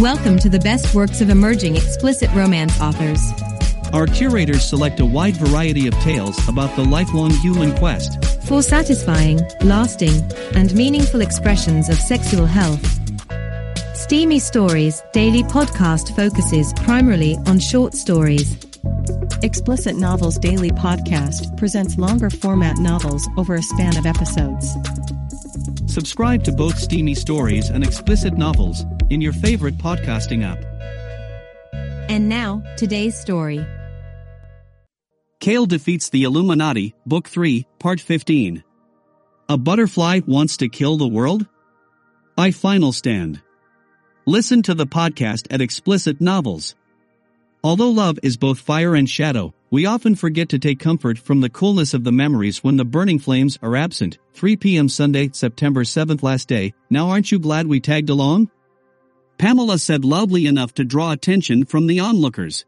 Welcome to the best works of emerging explicit romance authors. Our curators select a wide variety of tales about the lifelong human quest for satisfying, lasting, and meaningful expressions of sexual health. Steamy Stories daily podcast focuses primarily on short stories. Explicit Novels Daily Podcast presents longer format novels over a span of episodes. Subscribe to both Steamy Stories and Explicit Novels in your favorite podcasting app. And now, today's story. Cáel defeats the Illuminati, Book 3, Part 15. A butterfly wants to kill the world? I FinalStand. Listen to the podcast at Explicit Novels. Although love is both fire and shadow, we often forget to take comfort from the coolness of the memories when the burning flames are absent. 3 p.m. Sunday, September 7th last day. Now aren't you glad we tagged along? Pamela said loudly enough to draw attention from the onlookers.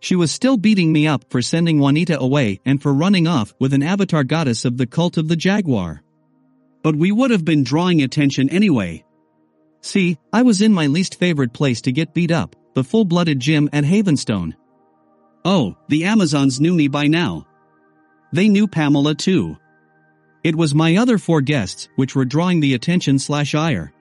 She was still beating me up for sending Juanita away and for running off with an avatar goddess of the cult of the jaguar. But we would have been drawing attention anyway. See, I was in my least favorite place to get beat up, the full-blooded gym at Havenstone. Oh, the Amazons knew me by now. They knew Pamela too. It was my other four guests which were drawing the attention slash ire.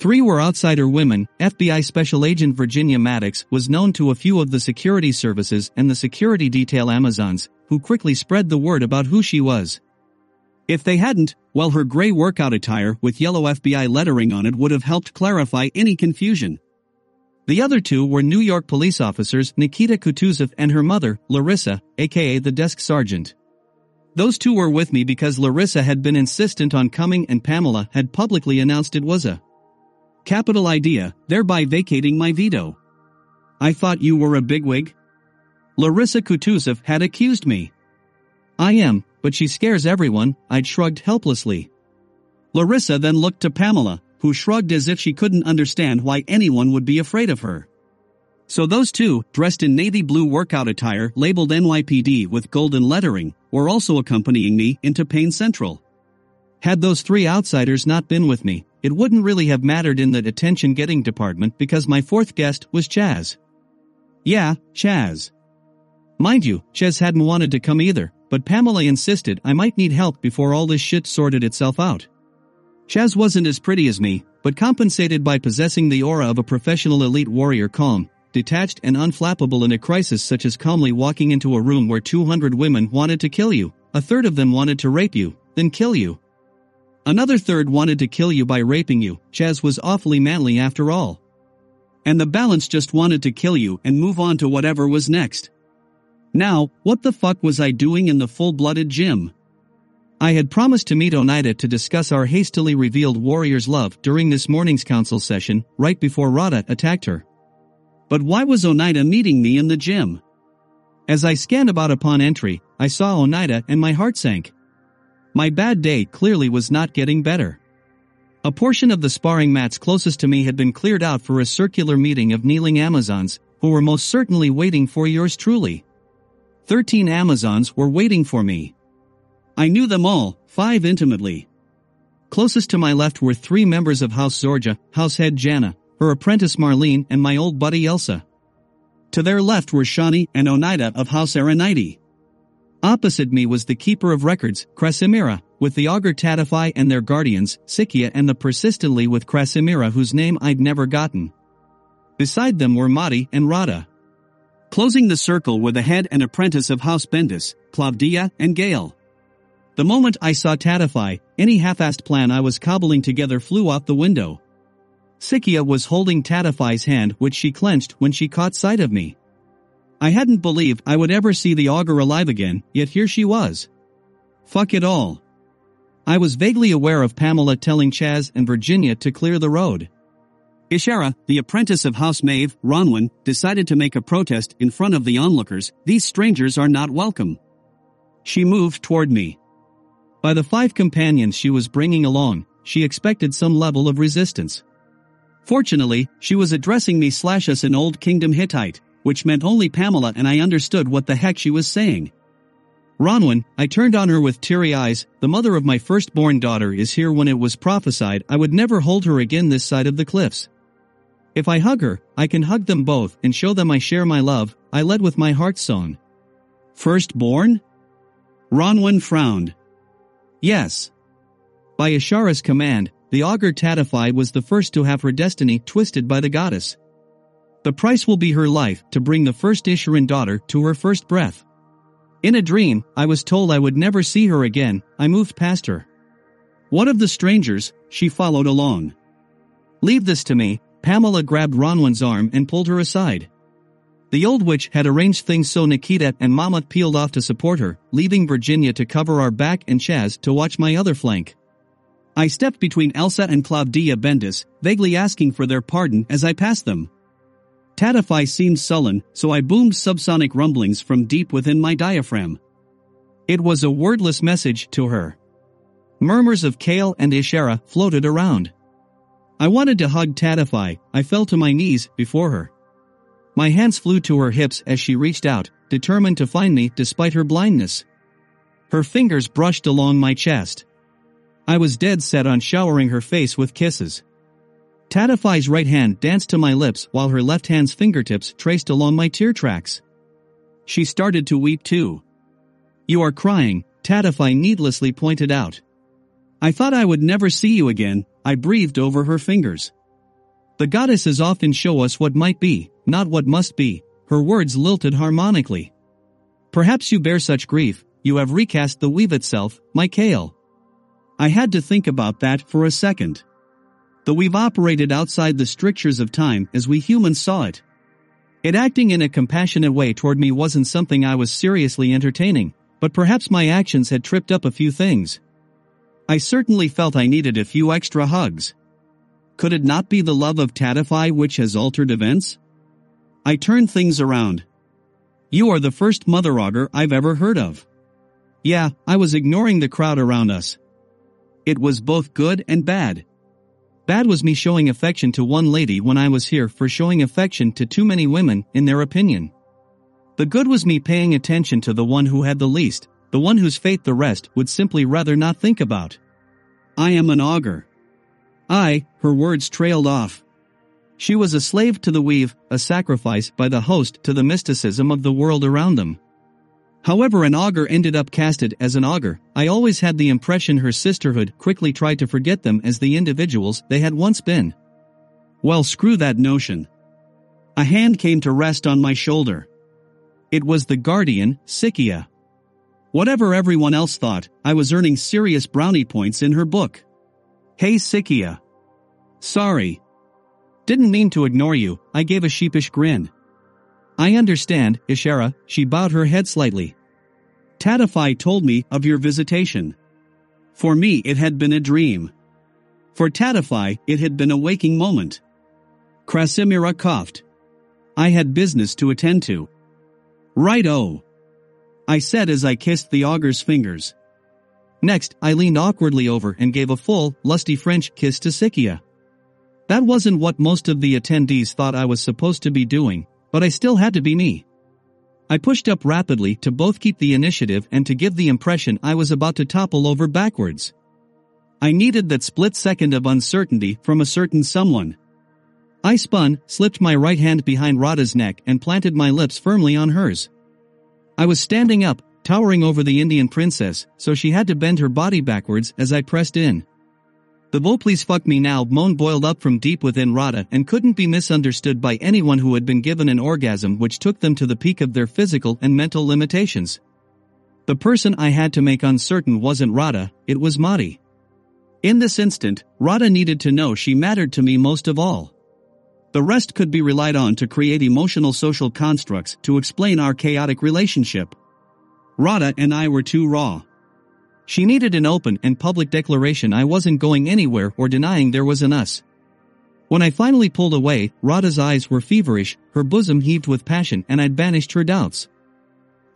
Three were outsider women. FBI Special Agent Virginia Maddox was known to a few of the security services and the security detail Amazons, who quickly spread the word about who she was. If they hadn't, well her gray workout attire with yellow FBI lettering on it would have helped clarify any confusion. The other two were New York police officers Nikita Kutuzov and her mother, Larisa, aka the desk sergeant. Those two were with me because Larisa had been insistent on coming and Pamela had publicly announced it was a Capital idea, thereby vacating my veto. I thought you were a bigwig? Larisa Kutuzov had accused me. I am, but she scares everyone, I'd shrugged helplessly. Larisa then looked to Pamela, who shrugged as if she couldn't understand why anyone would be afraid of her. So those two, dressed in navy blue workout attire labeled NYPD with golden lettering, were also accompanying me into Pain Central. Had those three outsiders not been with me, it wouldn't really have mattered in the attention getting department because my fourth guest was Chaz. Yeah, Chaz. Mind you, Chaz hadn't wanted to come either, but Pamela insisted I might need help before all this shit sorted itself out. Chaz wasn't as pretty as me, but compensated by possessing the aura of a professional elite warrior calm, detached and unflappable in a crisis such as calmly walking into a room where 200 women wanted to kill you, a third of them wanted to rape you, then kill you, Another third wanted to kill you by raping you, Chaz was awfully manly after all. And the balance just wanted to kill you and move on to whatever was next. Now, what the fuck was I doing in the full-blooded gym? I had promised to meet Oneida to discuss our hastily revealed warrior's love during this morning's council session, right before Rada attacked her. But why was Oneida meeting me in the gym? As I scanned about upon entry, I saw Oneida and my heart sank. My bad day clearly was not getting better. A portion of the sparring mats closest to me had been cleared out for a circular meeting of kneeling Amazons, who were most certainly waiting for yours truly. Thirteen Amazons were waiting for me. I knew them all, five intimately. Closest to my left were three members of House Zorja, House Head Jana, her apprentice Marlene and my old buddy Elsa. To their left were Shani and Oneida of House Aranite. Opposite me was the keeper of records, Krasimira, with the augur Tatify and their guardians, Sikia and the persistently with Krasimira whose name I'd never gotten. Beside them were Madi and Rada. Closing the circle were the head and apprentice of House Bendis, Claudia and Gale. The moment I saw Tatify, any half-assed plan I was cobbling together flew out the window. Sikia was holding Tatify's hand which she clenched when she caught sight of me. I hadn't believed I would ever see the augur alive again, yet here she was. Fuck it all. I was vaguely aware of Pamela telling Chaz and Virginia to clear the road. Ishara, the apprentice of House Maeve, Ronwin, decided to make a protest in front of the onlookers, these strangers are not welcome. She moved toward me. By the five companions she was bringing along, she expected some level of resistance. Fortunately, she was addressing me slash us in Old Kingdom Hittite, which meant only Pamela and I understood what the heck she was saying. Ronwin, I turned on her with teary eyes, the mother of my firstborn daughter is here when it was prophesied I would never hold her again this side of the cliffs. If I hug her, I can hug them both and show them I share my love, I led with my heart song. Firstborn? Ronwen frowned. Yes. By Ishara's command, the augur Tatify was the first to have her destiny twisted by the goddess. The price will be her life to bring the first Isharan daughter to her first breath. In a dream, I was told I would never see her again, I moved past her. One of the strangers, she followed along. Leave this to me, Pamela grabbed Ronwen's arm and pulled her aside. The old witch had arranged things so Nikita and Mama peeled off to support her, leaving Virginia to cover our back and Chaz to watch my other flank. I stepped between Elsa and Claudia Bendis, vaguely asking for their pardon as I passed them. Tatify seemed sullen, so I boomed subsonic rumblings from deep within my diaphragm. It was a wordless message to her. Murmurs of Cáel and Ishara floated around. I wanted to hug Tatify, I fell to my knees before her. My hands flew to her hips as she reached out, determined to find me despite her blindness. Her fingers brushed along my chest. I was dead set on showering her face with kisses. Tatify's right hand danced to my lips while her left hand's fingertips traced along my tear tracks. She started to weep too. You are crying, Tatify needlessly pointed out. I thought I would never see you again, I breathed over her fingers. The goddesses often show us what might be, not what must be, her words lilted harmonically. Perhaps you bear such grief, you have recast the weave itself, my Cáel. I had to think about that for a second. The weave operated outside the strictures of time as we humans saw it. It acting in a compassionate way toward me wasn't something I was seriously entertaining, but perhaps my actions had tripped up a few things. I certainly felt I needed a few extra hugs. Could it not be the love of Tatify which has altered events? I turned things around. You are the first mother augur I've ever heard of. Yeah, I was ignoring the crowd around us, it was both good and bad. Bad was me showing affection to one lady when I was here for showing affection to too many women, in their opinion. The good was me paying attention to the one who had the least, the one whose fate the rest would simply rather not think about. I am an augur. I, her words trailed off. She was a slave to the weave, a sacrifice by the host to the mysticism of the world around them. However an augur ended up casted as an augur, I always had the impression her sisterhood quickly tried to forget them as the individuals they had once been. Well screw that notion. A hand came to rest on my shoulder. It was the guardian, Sikia. Whatever everyone else thought, I was earning serious brownie points in her book. Hey Sikia. Sorry. Didn't mean to ignore you, I gave a sheepish grin. I understand, Ishara, she bowed her head slightly. Tatify told me of your visitation. For me it had been a dream. For Tatify it had been a waking moment. Krasimira coughed. I had business to attend to. Right-o. I said as I kissed the augur's fingers. Next, I leaned awkwardly over and gave a full, lusty French kiss to Sikia. That wasn't what most of the attendees thought I was supposed to be doing, but I still had to be me. I pushed up rapidly to both keep the initiative and to give the impression I was about to topple over backwards. I needed that split second of uncertainty from a certain someone. I spun, slipped my right hand behind Radha's neck and planted my lips firmly on hers. I was standing up, towering over the Indian princess, so she had to bend her body backwards as I pressed in. The "Vo please fuck me now" moan boiled up from deep within Radha and couldn't be misunderstood by anyone who had been given an orgasm which took them to the peak of their physical and mental limitations. The person I had to make uncertain wasn't Radha, it was Madi. In this instant, Radha needed to know she mattered to me most of all. The rest could be relied on to create emotional social constructs to explain our chaotic relationship. Radha and I were too raw. She needed an open and public declaration I wasn't going anywhere or denying there was an us. When I finally pulled away, Radha's eyes were feverish, her bosom heaved with passion and I'd banished her doubts.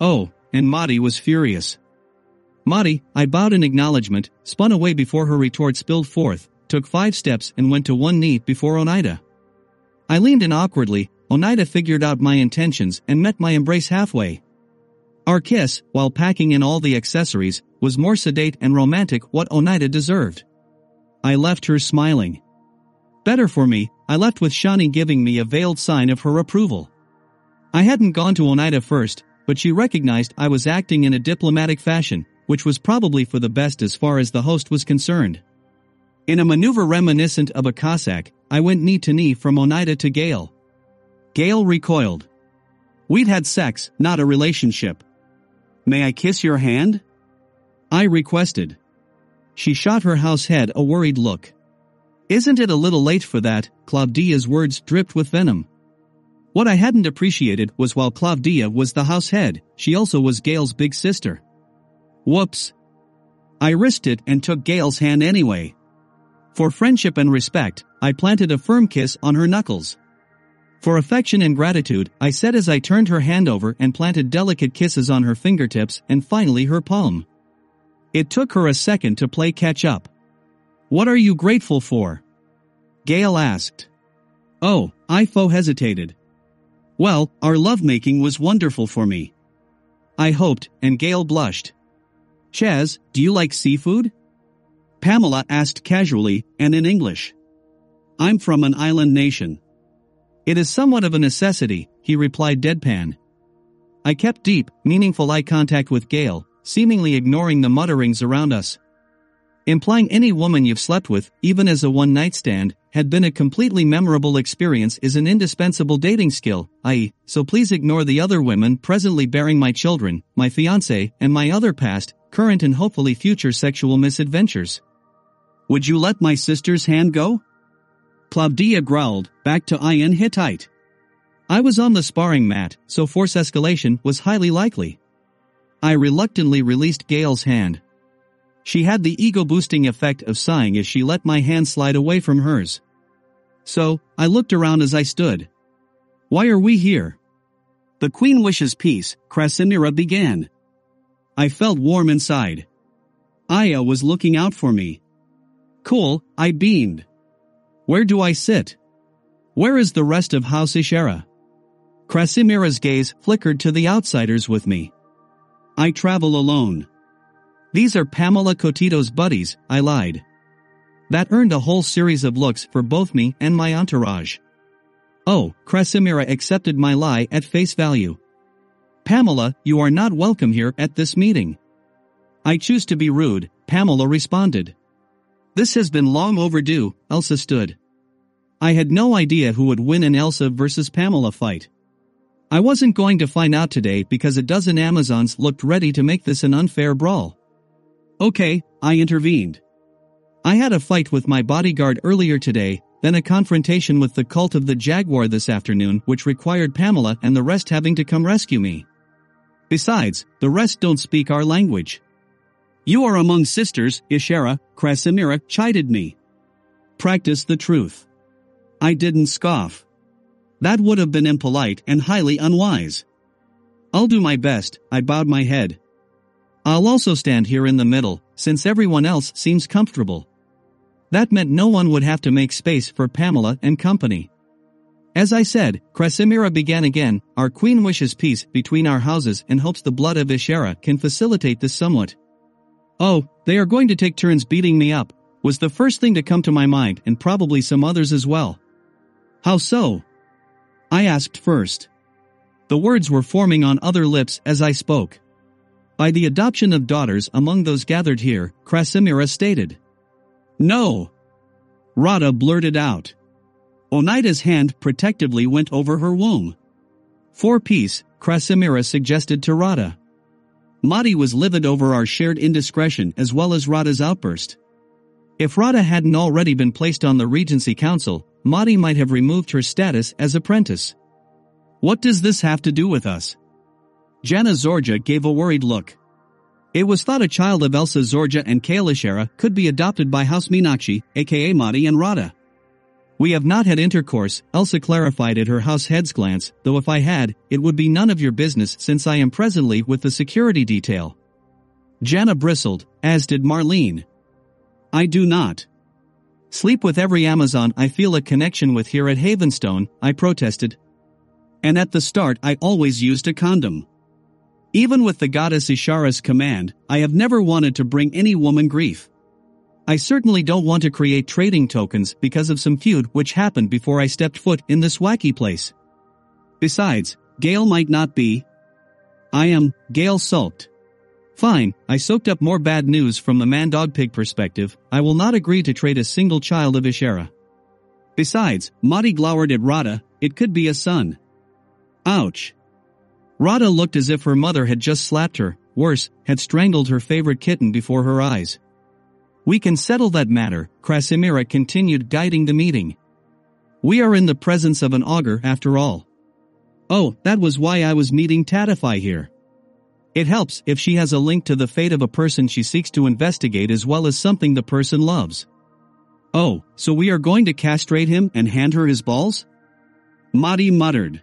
Oh, and Madi was furious. Madi, I bowed in acknowledgement, spun away before her retort spilled forth, took five steps and went to one knee before Oneida. I leaned in awkwardly, Oneida figured out my intentions and met my embrace halfway. Our kiss, while packing in all the accessories, was more sedate and romantic what Oneida deserved. I left her smiling. Better for me, I left with Shani giving me a veiled sign of her approval. I hadn't gone to Oneida first, but she recognized I was acting in a diplomatic fashion, which was probably for the best as far as the host was concerned. In a maneuver reminiscent of a Cossack, I went knee to knee from Oneida to Gale. Gale recoiled. We'd had sex, not a relationship. May I kiss your hand? I requested. She shot her house head a worried look. Isn't it a little late for that? Claudia's words dripped with venom. What I hadn't appreciated was while Claudia was the house head, she also was Gale's big sister. Whoops. I risked it and took Gale's hand anyway. For friendship and respect, I planted a firm kiss on her knuckles. For affection and gratitude, I said as I turned her hand over and planted delicate kisses on her fingertips and finally her palm. It took her a second to play catch up. What are you grateful for? Gale asked. Oh, Ifo hesitated. Well, our lovemaking was wonderful for me. I hoped, and Gale blushed. Chaz, do you like seafood? Pamela asked casually, and in English. I'm from an island nation. It is somewhat of a necessity, he replied deadpan. I kept deep, meaningful eye contact with Gale, seemingly ignoring the mutterings around us. Implying any woman you've slept with, even as a one night stand, had been a completely memorable experience is an indispensable dating skill, i.e., so please ignore the other women presently bearing my children, my fiance, and my other past, current and hopefully future sexual misadventures. Would you let my sister's hand go? Claudia growled, back to Ian Hittite. I was on the sparring mat, so force escalation was highly likely. I reluctantly released Gale's hand, she had the ego-boosting effect of sighing as she let my hand slide away from hers. So, I looked around as I stood. Why are we here? The queen wishes peace, Krasimira began. I felt warm inside. Aya was looking out for me. Cool, I beamed. Where do I sit? Where is the rest of House Ishara? Krasimira's gaze flickered to the outsiders with me. I travel alone. These are Pamela Cotito's buddies, I lied. That earned a whole series of looks for both me and my entourage. Oh, Krasimira accepted my lie at face value. Pamela, you are not welcome here at this meeting. I choose to be rude, Pamela responded. This has been long overdue, Elsa stood. I had no idea who would win an Elsa versus Pamela fight. I wasn't going to find out today because a dozen Amazons looked ready to make this an unfair brawl. Okay, I intervened. I had a fight with my bodyguard earlier today, then a confrontation with the cult of the Jaguar this afternoon which required Pamela and the rest having to come rescue me. Besides, the rest don't speak our language. You are among sisters, Ishara, Krasimira chided me. Practice the truth. I didn't scoff. That would have been impolite and highly unwise. I'll do my best, I bowed my head. I'll also stand here in the middle, since everyone else seems comfortable. That meant no one would have to make space for Pamela and company. As I said, Krasimira began again, our queen wishes peace between our houses and hopes the blood of Ishara can facilitate this somewhat. Oh, they are going to take turns beating me up, was the first thing to come to my mind and probably some others as well. How so? I asked first. The words were forming on other lips as I spoke. By the adoption of daughters among those gathered here, Krasimira stated. No. Rada blurted out. Oneida's hand protectively went over her womb. For peace, Krasimira suggested to Rada. Madi was livid over our shared indiscretion as well as Rada's outburst. If Rada hadn't already been placed on the Regency Council, Madi might have removed her status as apprentice. What does this have to do with us? Jana Zorja gave a worried look. It was thought a child of Elsa Zorja and Cáel Ishara could be adopted by House Meenakshi, aka Madi and Rada. We have not had intercourse, Elsa clarified at her house head's glance, though if I had, it would be none of your business since I am presently with the security detail. Jana bristled, as did Marlene. I do not. Sleep with every Amazon I feel a connection with here at Havenstone, I protested. And at the start I always used a condom. Even with the goddess Ishara's command, I have never wanted to bring any woman grief. I certainly don't want to create trading tokens because of some feud which happened before I stepped foot in this wacky place. Besides, Gale might not be. I am, Gale sulked. Fine, I soaked up more bad news from the man-dog-pig perspective, I will not agree to trade a single child of Ishara. Besides, Madi glowered at Rada, it could be a son. Ouch. Rada looked as if her mother had just slapped her, worse, had strangled her favorite kitten before her eyes. We can settle that matter, Krasimira continued guiding the meeting. We are in the presence of an augur after all. Oh, that was why I was meeting Tatify here. It helps if she has a link to the fate of a person she seeks to investigate as well as something the person loves. Oh, so we are going to castrate him and hand her his balls? Madi muttered.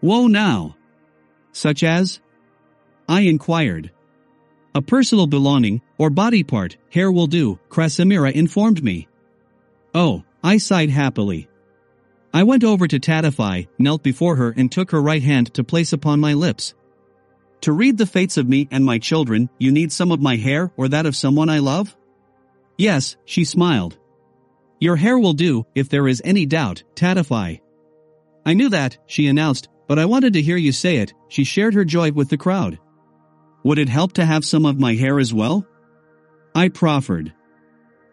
Whoa now. Such as? I inquired. A personal belonging, or body part, hair will do, Krasimira informed me. Oh, I sighed happily. I went over to Tatify, knelt before her and took her right hand to place upon my lips. To read the fates of me and my children, you need some of my hair or that of someone I love? Yes, she smiled. Your hair will do, if there is any doubt, Tatify. I knew that, she announced, but I wanted to hear you say it, she shared her joy with the crowd. Would it help to have some of my hair as well? I proffered.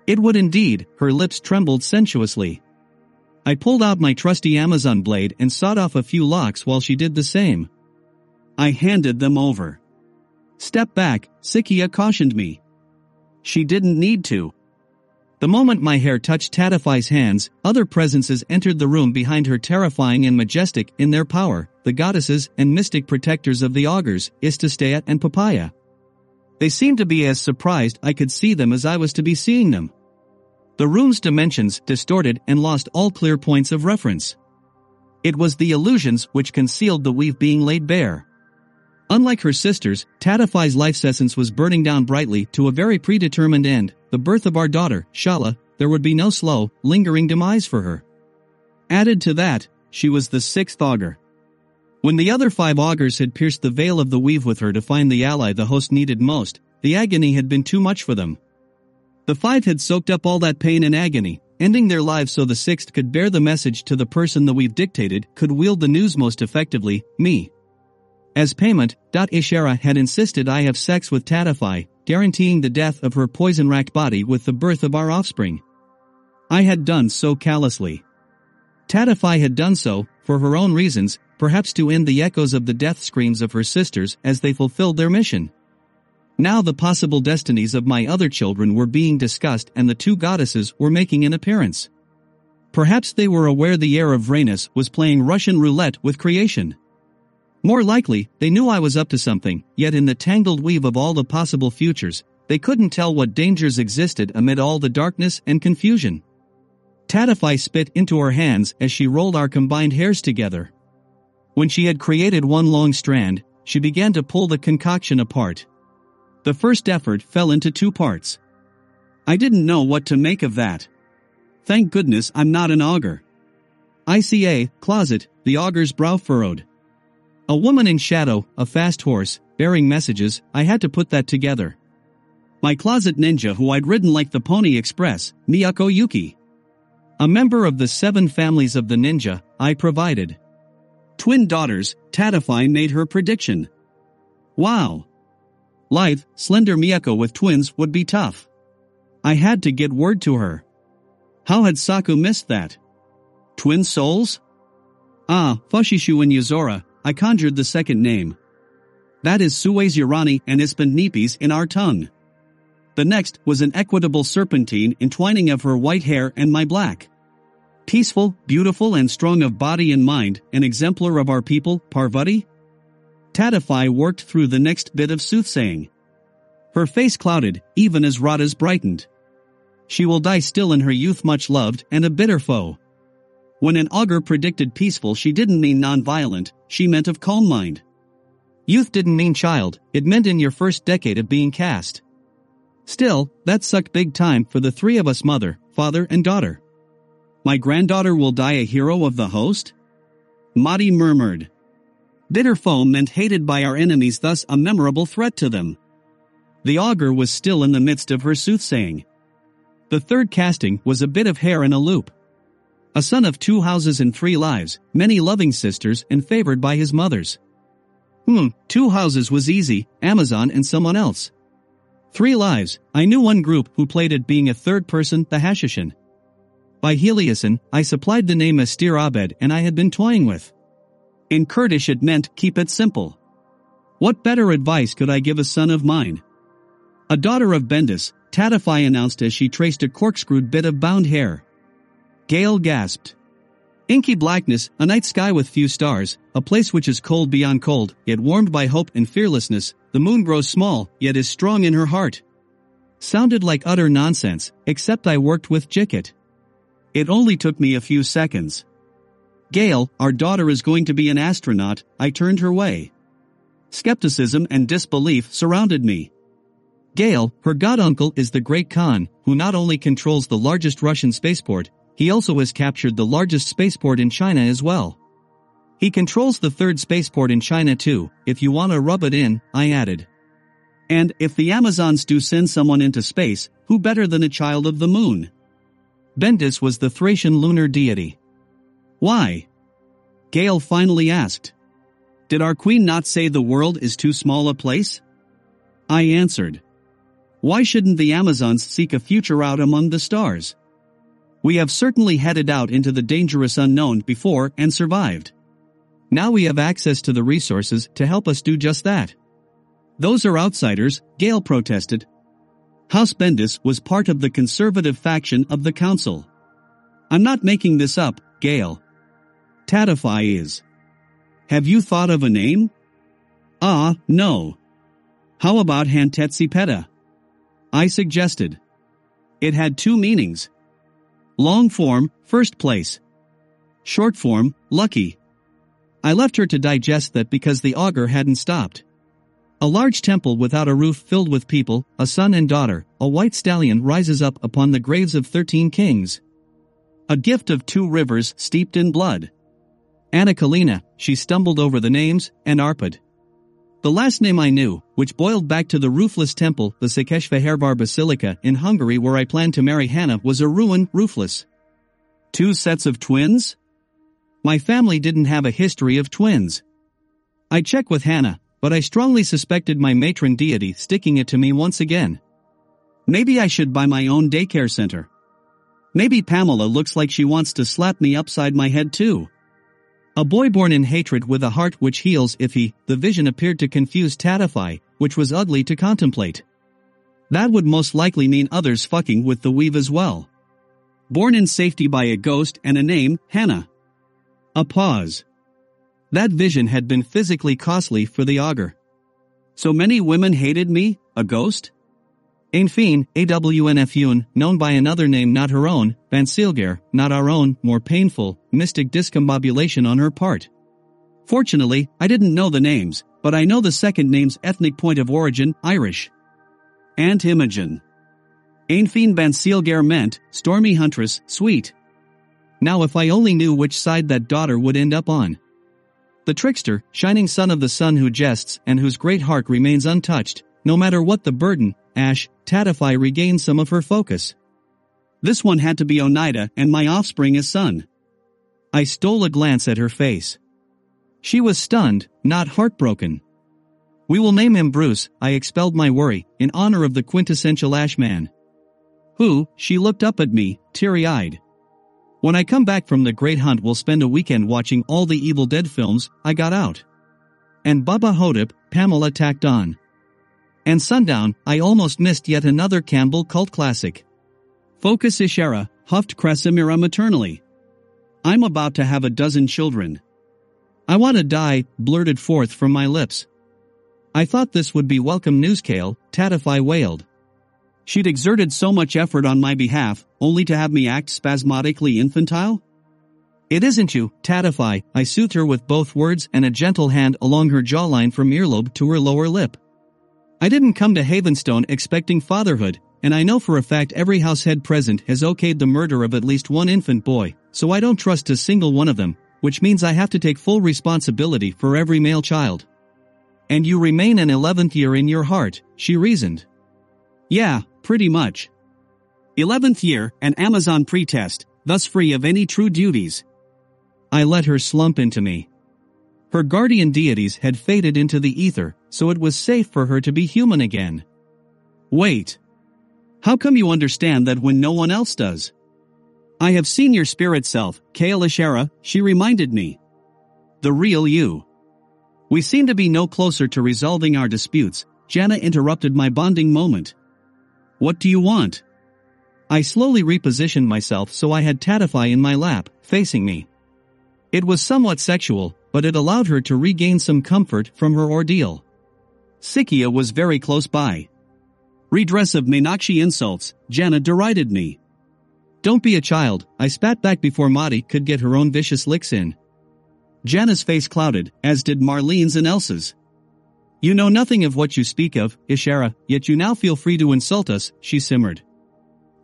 It would indeed, her lips trembled sensuously. I pulled out my trusty Amazon blade and sawed off a few locks while she did the same. I handed them over. Step back, Sikia cautioned me. She didn't need to. The moment my hair touched Tatify's hands, other presences entered the room behind her terrifying and majestic in their power, the goddesses and mystic protectors of the augurs, Istustaya and Papaya. They seemed to be as surprised I could see them as I was to be seeing them. The room's dimensions distorted and lost all clear points of reference. It was the illusions which concealed the weave being laid bare. Unlike her sisters, Tatify's life's essence was burning down brightly to a very predetermined end, the birth of our daughter, Shala, there would be no slow, lingering demise for her. Added to that, she was the sixth augur. When the other five augurs had pierced the veil of the weave with her to find the ally the host needed most, the agony had been too much for them. The five had soaked up all that pain and agony, ending their lives so the sixth could bear the message to the person the weave dictated, could wield the news most effectively, me. As payment, Ishara had insisted I have sex with Tatify, guaranteeing the death of her poison-racked body with the birth of our offspring. I had done so callously. Tatify had done so, for her own reasons, perhaps to end the echoes of the death screams of her sisters as they fulfilled their mission. Now the possible destinies of my other children were being discussed and the two goddesses were making an appearance. Perhaps they were aware the heir of Rhaenys was playing Russian roulette with creation. More likely, they knew I was up to something, yet in the tangled weave of all the possible futures, they couldn't tell what dangers existed amid all the darkness and confusion. Tatify spit into her hands as she rolled our combined hairs together. When she had created one long strand, she began to pull the concoction apart. The first effort fell into two parts. I didn't know what to make of that. Thank goodness I'm not an augur. ICA, closet, the augur's brow furrowed. A woman in shadow, a fast horse, bearing messages, I had to put that together. My closet ninja who I'd ridden like the Pony Express, Miyako Yuki. A member of the seven families of the ninja, I provided. Twin daughters, Tatify made her prediction. Wow. Lithe, slender Miyako with twins would be tough. I had to get word to her. How had Saku missed that? Twin souls? Ah, Fushishu and Yuzora, I conjured the second name. That is Suez and Ispan Nipis in our tongue. The next was an equitable serpentine entwining of her white hair and my black. Peaceful, beautiful and strong of body and mind, an exemplar of our people, Parvati? Tatify worked through the next bit of soothsaying. Her face clouded, even as Rada's brightened. She will die still in her youth much loved and a bitter foe. When an augur predicted peaceful she didn't mean non-violent, she meant of calm mind. Youth didn't mean child, it meant in your first decade of being cast. Still, that sucked big time for the three of us mother, father and daughter. My granddaughter will die a hero of the host? Madi murmured. Bitter foe meant hated by our enemies thus a memorable threat to them. The augur was still in the midst of her soothsaying. The third casting was a bit of hair in a loop. A son of two houses and three lives, many loving sisters and favored by his mothers. Hmm, two houses was easy, Amazon and someone else. Three lives, I knew one group who played at being a third person, the Hashishin. By Heliasin, I supplied the name Astir Abed and I had been toying with. In Kurdish it meant keep it simple. What better advice could I give a son of mine? A daughter of Bendis, Tatify announced as she traced a corkscrewed bit of bound hair. Gale gasped. Inky blackness, a night sky with few stars, a place which is cold beyond cold, yet warmed by hope and fearlessness, the moon grows small, yet is strong in her heart. Sounded like utter nonsense, except I worked with Jicket. It only took me a few seconds. Gale, our daughter is going to be an astronaut, I turned her way. Skepticism and disbelief surrounded me. Gale, her goduncle is the Great Khan, who not only controls the largest Russian spaceport, he also has captured the largest spaceport in China as well. He controls the third spaceport in China too, if you wanna rub it in, I added. And if the Amazons do send someone into space, who better than a child of the moon? Bendis was the Thracian lunar deity. Why? Gale finally asked. Did our queen not say the world is too small a place? I answered. Why shouldn't the Amazons seek a future out among the stars? We have certainly headed out into the dangerous unknown before and survived. Now we have access to the resources to help us do just that. Those are outsiders, Gale protested. House Bendis was part of the conservative faction of the council. I'm not making this up, Gale. Tatify is. Have you thought of a name? Ah, no. How about Hantetsi I suggested. It had two meanings. Long form, first place. Short form, lucky. I left her to digest that because the augur hadn't stopped. A large temple without a roof filled with people, a son and daughter, a white stallion rises up upon the graves of thirteen kings. A gift of two rivers steeped in blood. Anna Kalina, she stumbled over the names, and Arpad. The last name I knew, which boiled back to the roofless temple, the Székesfehérvár Basilica in Hungary where I planned to marry Hannah was a ruin, roofless. Two sets of twins? My family didn't have a history of twins. I checked with Hannah, but I strongly suspected my matron deity sticking it to me once again. Maybe I should buy my own daycare center. Maybe Pamela looks like she wants to slap me upside my head too. A boy born in hatred with a heart which heals if he, the vision appeared to confuse Tatify, which was ugly to contemplate. That would most likely mean others fucking with the weave as well. Born in safety by a ghost and a name, Hannah. A pause. That vision had been physically costly for the augur. So many women hated me, a ghost? Enfin, AWNFUN, known by another name not her own, Bansilger, not our own, more painful, mystic discombobulation on her part. Fortunately, I didn't know the names, but I know the second name's ethnic point of origin, Irish. Aunt Imogen. Ainfine Bansilger meant, stormy huntress, sweet. Now if I only knew which side that daughter would end up on. The trickster, shining son of the sun who jests and whose great heart remains untouched, no matter what the burden, Ash, Tatify regained some of her focus. This one had to be Oneida and my offspring as son. I stole a glance at her face. She was stunned, not heartbroken. We will name him Bruce, I expelled my worry, in honor of the quintessential Ashman. Who, she looked up at me, teary-eyed. When I come back from the Great Hunt we'll spend a weekend watching all the Evil Dead films, I got out. And Bubba Ho-Tep, Pamela tacked on. And sundown, I almost missed yet another Campbell cult classic. Focus Ishara, huffed Krasimira maternally. I'm about to have a dozen children. I want to die, blurted forth from my lips. I thought this would be welcome news Cáel, Tatify wailed. She'd exerted so much effort on my behalf, only to have me act spasmodically infantile? It isn't you, Tatify, I soothed her with both words and a gentle hand along her jawline from earlobe to her lower lip. I didn't come to Havenstone expecting fatherhood, and I know for a fact every househead present has okayed the murder of at least one infant boy, so I don't trust a single one of them, which means I have to take full responsibility for every male child. And you remain an eleventh year in your heart, she reasoned. Yeah, pretty much. Eleventh year, an Amazon pretest, thus free of any true duties. I let her slump into me. Her guardian deities had faded into the ether, so it was safe for her to be human again. Wait. How come you understand that when no one else does? I have seen your spirit self, Cáel Ishara, she reminded me. The real you. We seem to be no closer to resolving our disputes, Jana interrupted my bonding moment. What do you want? I slowly repositioned myself so I had Tatify in my lap, facing me. It was somewhat sexual, but it allowed her to regain some comfort from her ordeal. Sikia was very close by. Redress of Meenakshi insults, Jana derided me. Don't be a child, I spat back before Madi could get her own vicious licks in. Jana's face clouded, as did Marlene's and Elsa's. You know nothing of what you speak of, Ishara, yet you now feel free to insult us, she simmered.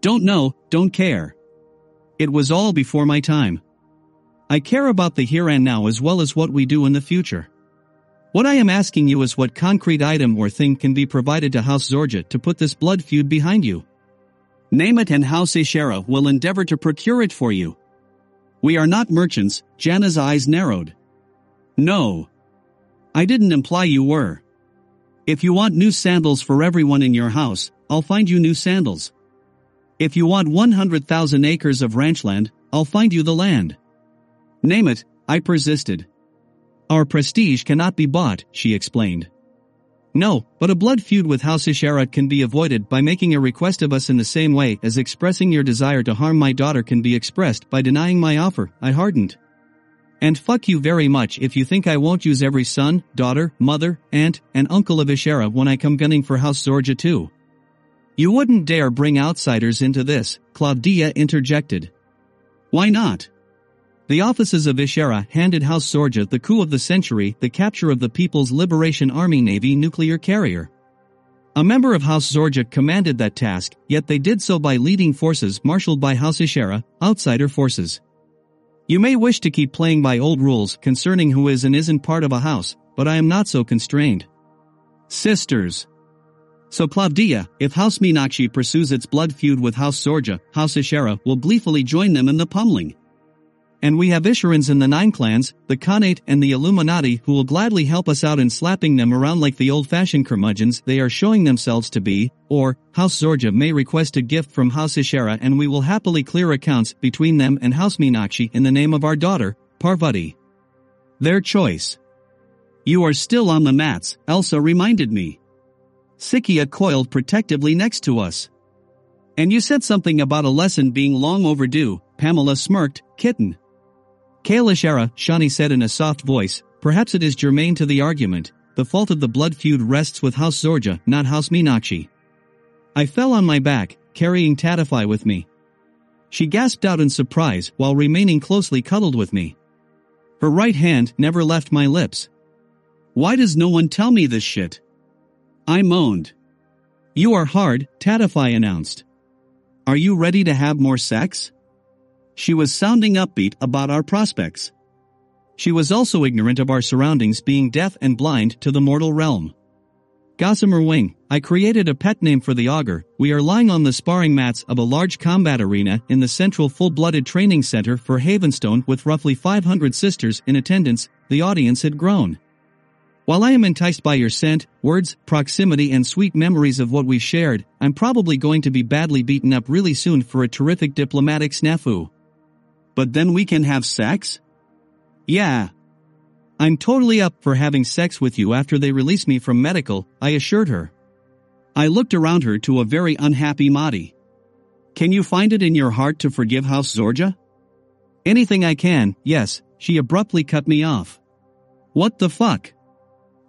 Don't know, don't care. It was all before my time. I care about the here and now as well as what we do in the future. What I am asking you is what concrete item or thing can be provided to House Zorja to put this blood feud behind you. Name it and House Ishara will endeavor to procure it for you. We are not merchants, Jana's eyes narrowed. No. I didn't imply you were. If you want new sandals for everyone in your house, I'll find you new sandals. If you want 100,000 acres of ranchland, I'll find you the land. Name it, I persisted. Our prestige cannot be bought, she explained. No, but a blood feud with House Isharat can be avoided by making a request of us in the same way as expressing your desire to harm my daughter can be expressed by denying my offer, I hardened. And fuck you very much if you think I won't use every son, daughter, mother, aunt, and uncle of Ishara when I come gunning for House Zorja too. You wouldn't dare bring outsiders into this, Claudia interjected. Why not? The offices of Ishara handed House Zorja the coup of the century, the capture of the People's Liberation Army Navy nuclear carrier. A member of House Zorja commanded that task, yet they did so by leading forces marshaled by House Ishara, outsider forces. You may wish to keep playing by old rules concerning who is and isn't part of a house, but I am not so constrained. Sisters. So Claudia, if House Meenakshi pursues its blood feud with House Zorja, House Ishara will gleefully join them in the pummeling. And we have Isharans in the Nine Clans, the Khanate and the Illuminati who will gladly help us out in slapping them around like the old-fashioned curmudgeons they are showing themselves to be, or, House Zorja may request a gift from House Ishara and we will happily clear accounts between them and House Meenakshi in the name of our daughter, Parvati. Their choice. You are still on the mats, Elsa reminded me. Sikia coiled protectively next to us. And you said something about a lesson being long overdue, Pamela smirked, kitten. Cáel Ishara, Shani said in a soft voice, perhaps it is germane to the argument, the fault of the blood feud rests with House Zorja, not House Meenakshi. I fell on my back, carrying Tatify with me. She gasped out in surprise while remaining closely cuddled with me. Her right hand never left my lips. Why does no one tell me this shit? I moaned. You are hard, Tatify announced. Are you ready to have more sex? She was sounding upbeat about our prospects. She was also ignorant of our surroundings being deaf and blind to the mortal realm. Gossamer Wing, I created a pet name for the augur. We are lying on the sparring mats of a large combat arena in the central full-blooded training center for Havenstone with roughly 500 sisters in attendance, the audience had grown. While I am enticed by your scent, words, proximity and sweet memories of what we shared, I'm probably going to be badly beaten up really soon for a terrific diplomatic snafu. But then we can have sex? Yeah. I'm totally up for having sex with you after they release me from medical, I assured her. I looked around her to a very unhappy Madi. Can you find it in your heart to forgive House Zorja? Anything I can, yes, she abruptly cut me off. What the fuck?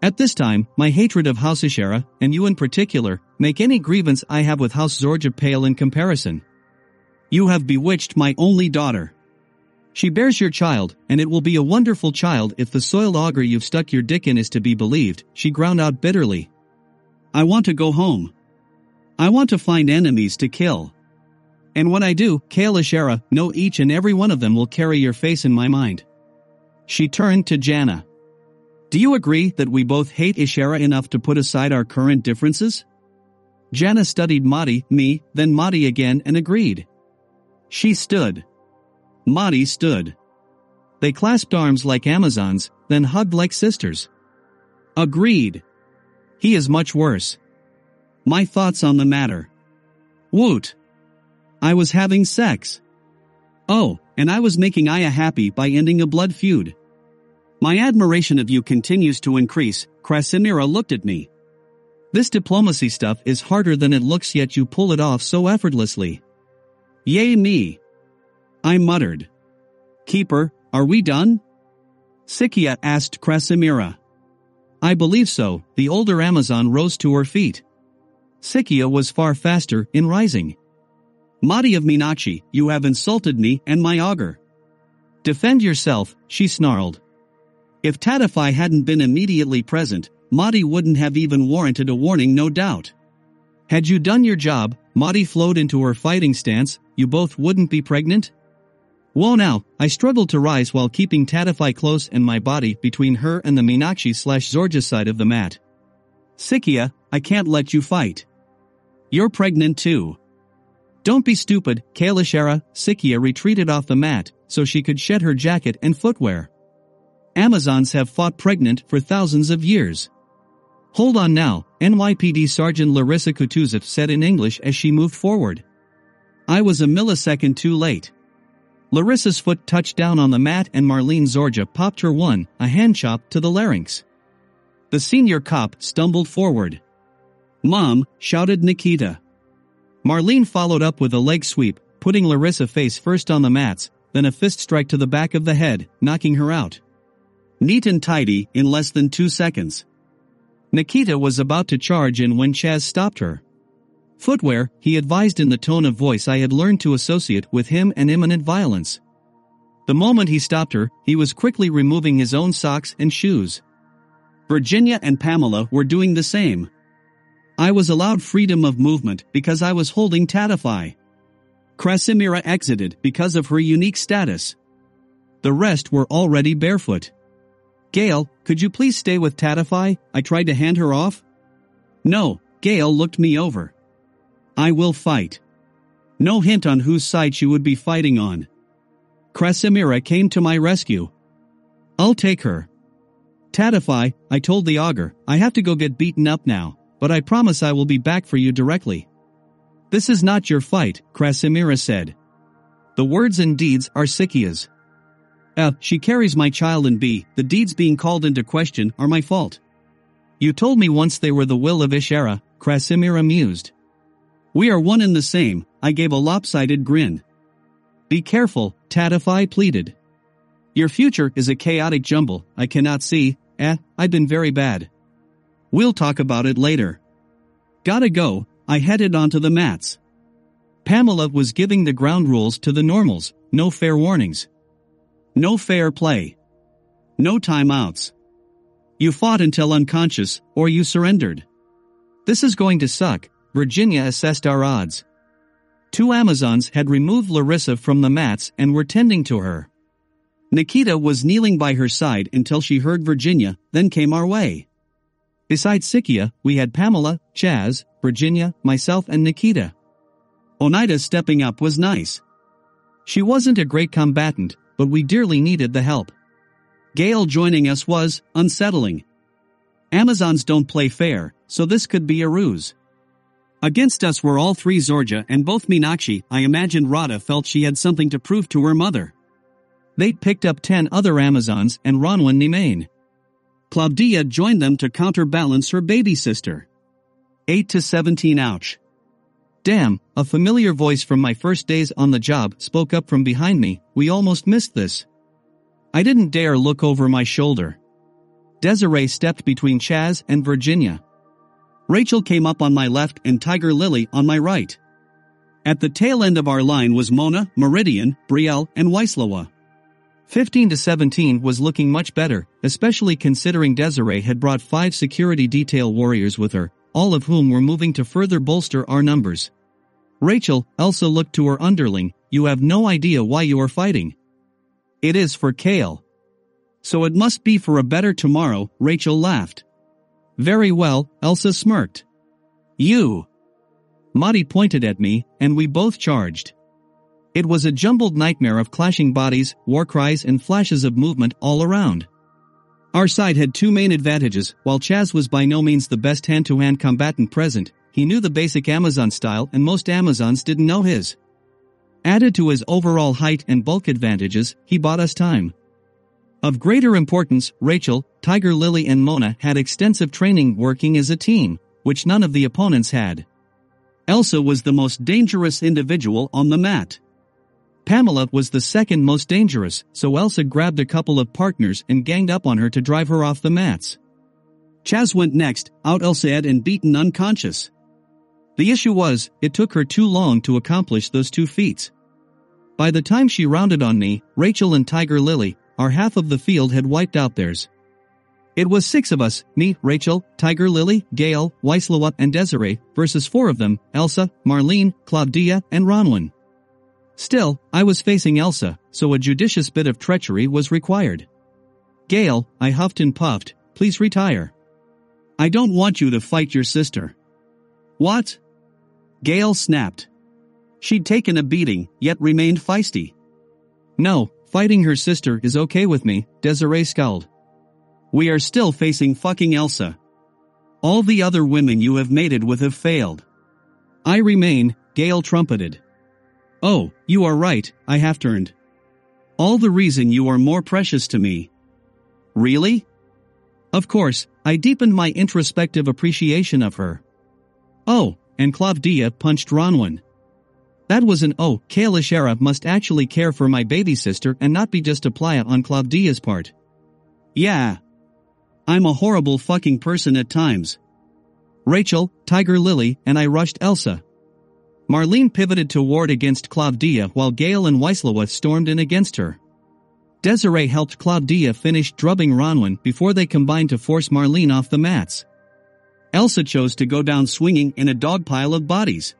At this time, my hatred of House Ishara, and you in particular, make any grievance I have with House Zorja pale in comparison. You have bewitched my only daughter. She bears your child, and it will be a wonderful child if the soiled augur you've stuck your dick in is to be believed, she ground out bitterly. I want to go home. I want to find enemies to kill. And when I do, Cáel Ishara, know each and every one of them will carry your face in my mind. She turned to Jana. Do you agree that we both hate Ishara enough to put aside our current differences? Jana studied Madi, me, then Madi again and agreed. She stood. Madi stood. They clasped arms like Amazons, then hugged like sisters. Agreed. He is much worse. My thoughts on the matter. Woot. I was having sex. Oh, and I was making Aya happy by ending a blood feud. My admiration of you continues to increase, Krasimira looked at me. This diplomacy stuff is harder than it looks yet you pull it off so effortlessly. Yay me. I muttered. Keeper, are we done? Sikia asked Krasimira. I believe so, the older Amazon rose to her feet. Sikia was far faster in rising. Madi of Minachi, you have insulted me and my augur. Defend yourself, she snarled. If Tatify hadn't been immediately present, Madi wouldn't have even warranted a warning no doubt. Had you done your job, Madi flowed into her fighting stance, you both wouldn't be pregnant? Whoa now, I struggled to rise while keeping Tatify close and my body between her and the Minachi slash Zorja side of the mat. Sikia, I can't let you fight. You're pregnant too. Don't be stupid, Cáel Ishara, Sikia retreated off the mat, so she could shed her jacket and footwear. Amazons have fought pregnant for thousands of years. Hold on now, NYPD Sergeant Larisa Kutuzov said in English as she moved forward. I was a millisecond too late. Larisa's foot touched down on the mat and Marlene Zorja popped her one, a hand chop, to the larynx. The senior cop stumbled forward. Mom, shouted Nikita. Marlene followed up with a leg sweep, putting Larisa face first on the mats, then a fist strike to the back of the head, knocking her out. Neat and tidy in less than two seconds. Nikita was about to charge in when Chaz stopped her. Footwear, he advised in the tone of voice I had learned to associate with him and imminent violence. The moment he stopped her, he was quickly removing his own socks and shoes. Virginia and Pamela were doing the same. I was allowed freedom of movement because I was holding Tatify. Krasimira exited because of her unique status. The rest were already barefoot. Gale, could you please stay with Tatify? I tried to hand her off. No, Gale looked me over. I will fight. No hint on whose side she would be fighting on. Krasimira came to my rescue. I'll take her. Tatify, I told the augur, I have to go get beaten up now, but I promise I will be back for you directly. This is not your fight, Krasimira said. The words and deeds are Sikia's. F, she carries my child and B, the deeds being called into question are my fault. You told me once they were the will of Ishara, Krasimira mused. We are one and the same, I gave a lopsided grin. Be careful, Tatify pleaded. Your future is a chaotic jumble, I cannot see, eh, I've been very bad. We'll talk about it later. Gotta go, I headed onto the mats. Pamela was giving the ground rules to the normals, no fair warnings. No fair play. No timeouts. You fought until unconscious, or you surrendered. This is going to suck, Virginia assessed our odds. Two Amazons had removed Larisa from the mats and were tending to her. Nikita was kneeling by her side until she heard Virginia, then came our way. Besides Sikia, we had Pamela, Chaz, Virginia, myself and Nikita. Oneida stepping up was nice. She wasn't a great combatant, but we dearly needed the help. Gale joining us was unsettling. Amazons don't play fair, so this could be a ruse. Against us were all three Zorja and both Minachi. I imagine Rada felt she had something to prove to her mother. They'd picked up ten other Amazons and Ronwin Nimane. Claudia joined them to counterbalance her baby sister. 8 to 17 ouch. Damn, a familiar voice from my first days on the job spoke up from behind me, we almost missed this. I didn't dare look over my shoulder. Desiree stepped between Chaz and Virginia. Rachel came up on my left and Tiger Lily on my right. At the tail end of our line was Mona, Meridian, Brielle, and Weislawa. 15 to 17 was looking much better, especially considering Desiree had brought five security detail warriors with her, all of whom were moving to further bolster our numbers. Rachel also looked to her underling, you have no idea why you are fighting. It is for Cáel. So it must be for a better tomorrow, Rachel laughed. Very well, Elsa smirked. You. Madi pointed at me, and we both charged. It was a jumbled nightmare of clashing bodies, war cries and flashes of movement all around. Our side had two main advantages, while Chaz was by no means the best hand-to-hand combatant present, he knew the basic Amazon style and most Amazons didn't know his. Added to his overall height and bulk advantages, he bought us time. Of greater importance, Rachel, Tiger Lily and Mona had extensive training working as a team, which none of the opponents had. Elsa was the most dangerous individual on the mat. Pamela was the second most dangerous, so Elsa grabbed a couple of partners and ganged up on her to drive her off the mats. Chaz went next, out Elsa and beaten unconscious. The issue was, it took her too long to accomplish those two feats. By the time she rounded on me, Rachel and Tiger Lily, our half of the field had wiped out theirs. It was six of us, me, Rachel, Tiger Lily, Gale, Weislawa and Desiree, versus four of them, Elsa, Marlene, Claudia, and Ronwin. Still, I was facing Elsa, so a judicious bit of treachery was required. Gale, I huffed and puffed, please retire. I don't want you to fight your sister. What? Gale snapped. She'd taken a beating, yet remained feisty. No, fighting her sister is okay with me, Desiree scowled. We are still facing fucking Elsa. All the other women you have mated with have failed. I remain, Gale trumpeted. Oh, you are right, I have turned. All the reason you are more precious to me. Really? Of course, I deepened my introspective appreciation of her. Oh, and Claudia punched Ronwin. That was an oh, Cáel Ishara must actually care for my baby sister and not be just a playa on Claudia's part. Yeah. I'm a horrible fucking person at times. Rachel, Tiger Lily, and I rushed Elsa. Marlene pivoted to ward against Claudia while Gale and Weislawa stormed in against her. Desiree helped Claudia finish drubbing Ronwin before they combined to force Marlene off the mats. Elsa chose to go down swinging in a dog pile of bodies.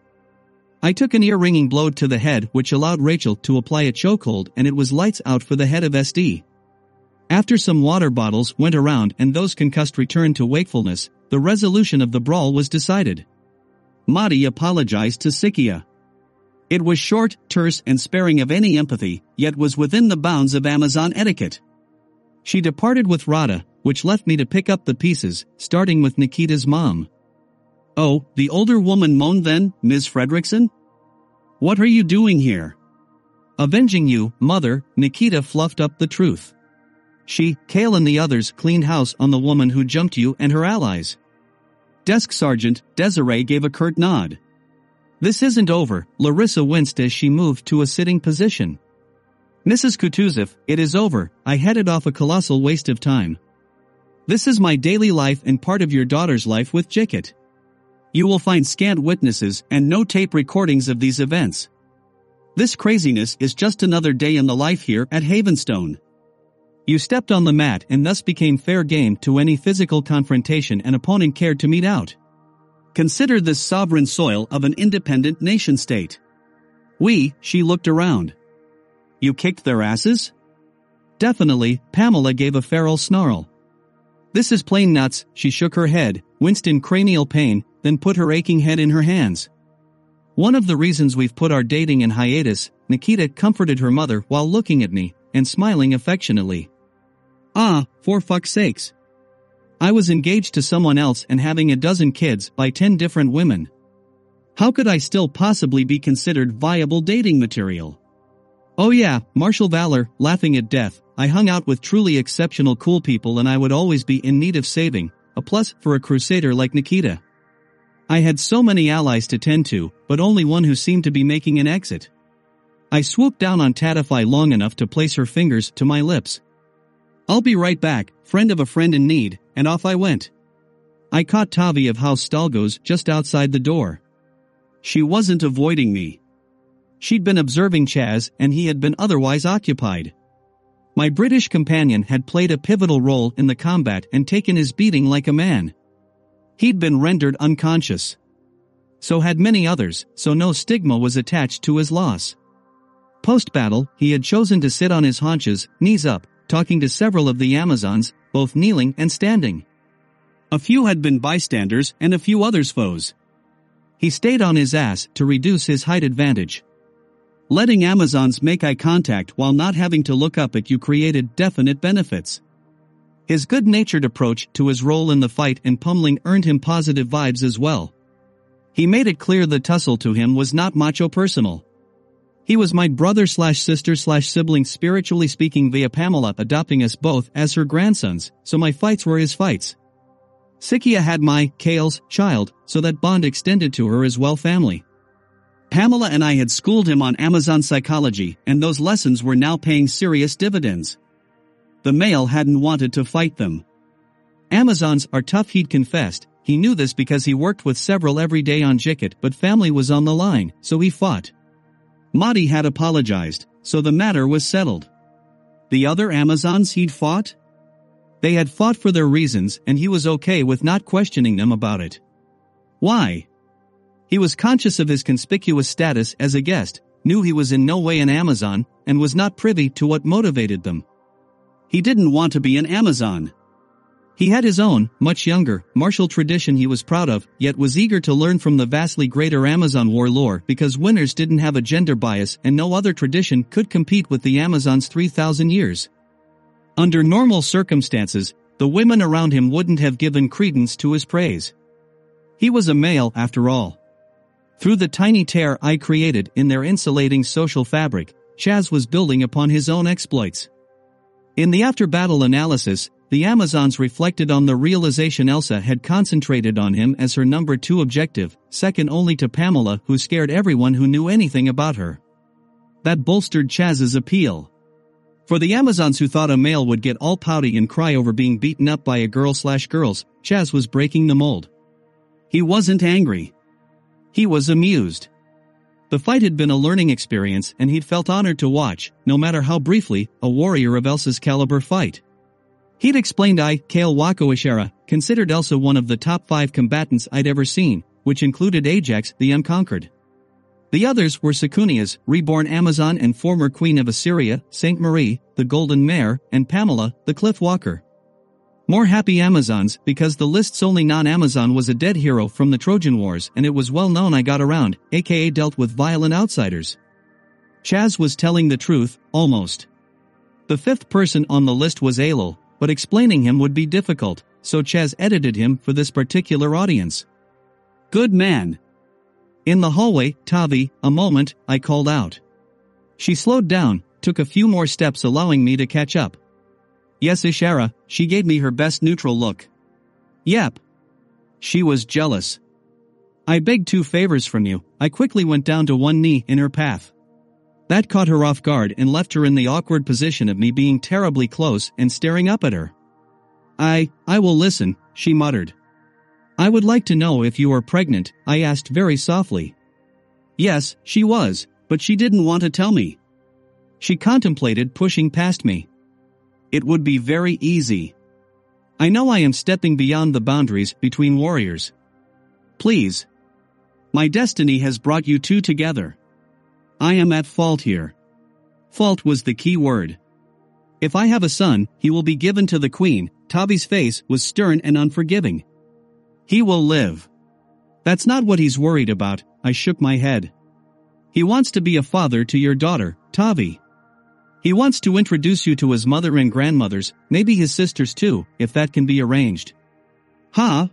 I took an ear-ringing blow to the head which allowed Rachel to apply a chokehold and it was lights out for the head of SD. After some water bottles went around and those concussed returned to wakefulness, the resolution of the brawl was decided. Madi apologized to Sikia. It was short, terse and sparing of any empathy, yet was within the bounds of Amazon etiquette. She departed with Rada, which left me to pick up the pieces, starting with Nikita's mom. Oh, the older woman moaned then, Ms. Fredrickson? What are you doing here? Avenging you, mother, Nikita fluffed up the truth. She, Cáel and the others cleaned house on the woman who jumped you and her allies. Desk Sergeant, Desiree gave a curt nod. This isn't over, Larisa winced as she moved to a sitting position. Mrs. Kutuzov, it is over, I headed off a colossal waste of time. This is my daily life and part of your daughter's life with Jikit. You will find scant witnesses and no tape recordings of these events. This craziness is just another day in the life here at Havenstone. You stepped on the mat and thus became fair game to any physical confrontation an opponent cared to mete out. Consider this sovereign soil of an independent nation state. We, she looked around. You kicked their asses? Definitely, Pamela gave a feral snarl. This is plain nuts, she shook her head, winced in cranial pain, then put her aching head in her hands. One of the reasons we've put our dating in hiatus, Nikita comforted her mother while looking at me and smiling affectionately. Ah, for fuck's sakes. I was engaged to someone else and having a dozen kids by ten different women. How could I still possibly be considered viable dating material? Oh yeah, martial valor, laughing at death, I hung out with truly exceptional cool people and I would always be in need of saving, a plus for a crusader like Nikita. I had so many allies to tend to, but only one who seemed to be making an exit. I swooped down on Tatify long enough to place her fingers to my lips. I'll be right back, friend of a friend in need, and off I went. I caught Tavi of House Stalgos just outside the door. She wasn't avoiding me. She'd been observing Chaz and he had been otherwise occupied. My British companion had played a pivotal role in the combat and taken his beating like a man. He'd been rendered unconscious. So had many others, so no stigma was attached to his loss. Post-battle, he had chosen to sit on his haunches, knees up, talking to several of the Amazons, both kneeling and standing. A few had been bystanders and a few others foes. He stayed on his ass to reduce his height advantage. Letting Amazons make eye contact while not having to look up at you created definite benefits. His good-natured approach to his role in the fight and pummeling earned him positive vibes as well. He made it clear the tussle to him was not macho personal. He was my brother slash sister slash sibling spiritually speaking via Pamela adopting us both as her grandsons, so my fights were his fights. Sikia had my, Cáel's, child, so that bond extended to her as well family. Pamela and I had schooled him on Amazon psychology, and those lessons were now paying serious dividends. The male hadn't wanted to fight them. Amazons are tough he'd confessed, he knew this because he worked with several every day on Jicket but family was on the line, so he fought. Madi had apologized, so the matter was settled. The other Amazons he'd fought? They had fought for their reasons and he was okay with not questioning them about it. Why? He was conscious of his conspicuous status as a guest, knew he was in no way an Amazon, and was not privy to what motivated them. He didn't want to be an Amazon. He had his own, much younger, martial tradition he was proud of, yet was eager to learn from the vastly greater Amazon war lore because winners didn't have a gender bias and no other tradition could compete with the Amazon's 3,000 years. Under normal circumstances, the women around him wouldn't have given credence to his praise. He was a male after all. Through the tiny tear I created in their insulating social fabric, Chaz was building upon his own exploits. In the after-battle analysis, the Amazons reflected on the realization Elsa had concentrated on him as her number two objective, second only to Pamela who scared everyone who knew anything about her. That bolstered Chaz's appeal. For the Amazons who thought a male would get all pouty and cry over being beaten up by a girl slash girls, Chaz was breaking the mold. He wasn't angry. He was amused. The fight had been a learning experience and he'd felt honored to watch, no matter how briefly, a warrior of Elsa's caliber fight. He'd explained I, Cáel Wakoishara, considered Elsa one of the top five combatants I'd ever seen, which included Ajax the Unconquered. The others were Secunias, reborn Amazon and former Queen of Assyria, Saint Marie, the Golden Mare, and Pamela, the Cliff Walker. More happy Amazons because the list's only non-Amazon was a dead hero from the Trojan Wars and it was well known I got around, aka dealt with violent outsiders. Chaz was telling the truth, almost. The fifth person on the list was Aelul, but explaining him would be difficult, so Chaz edited him for this particular audience. Good man, in the hallway, Tavi, a moment, I called out. She slowed down, took a few more steps allowing me to catch up. Yes Ishara, she gave me her best neutral look. Yep. She was jealous. I begged two favors from you, I quickly went down to one knee in her path. That caught her off guard and left her in the awkward position of me being terribly close and staring up at her. I, I will listen, she muttered. I would like to know if you are pregnant, I asked very softly. Yes, she was, but she didn't want to tell me. She contemplated pushing past me. It would be very easy. I know I am stepping beyond the boundaries between warriors. Please. My destiny has brought you two together. I am at fault here. Fault was the key word. If I have a son, he will be given to the queen. Tavi's face was stern and unforgiving. He will live. That's not what he's worried about, I shook my head. He wants to be a father to your daughter, Tavi. He wants to introduce you to his mother and grandmothers, maybe his sisters too, if that can be arranged. Huh?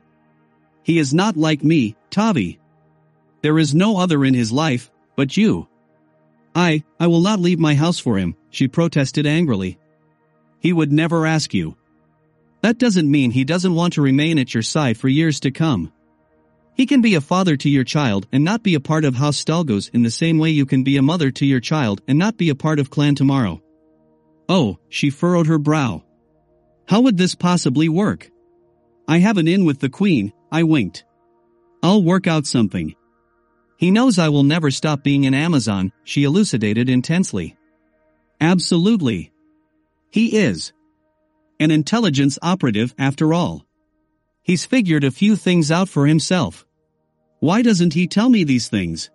He is not like me, Tavi. There is no other in his life, but you. I, I will not leave my house for him, she protested angrily. He would never ask you. That doesn't mean he doesn't want to remain at your side for years to come. He can be a father to your child and not be a part of House Stalgos in the same way you can be a mother to your child and not be a part of Clan Tomorrow. Oh, she furrowed her brow. How would this possibly work? I have an in with the queen, I winked. I'll work out something. He knows I will never stop being an Amazon, she elucidated intensely. Absolutely. He is. An intelligence operative after all. He's figured a few things out for himself. Why doesn't he tell me these things?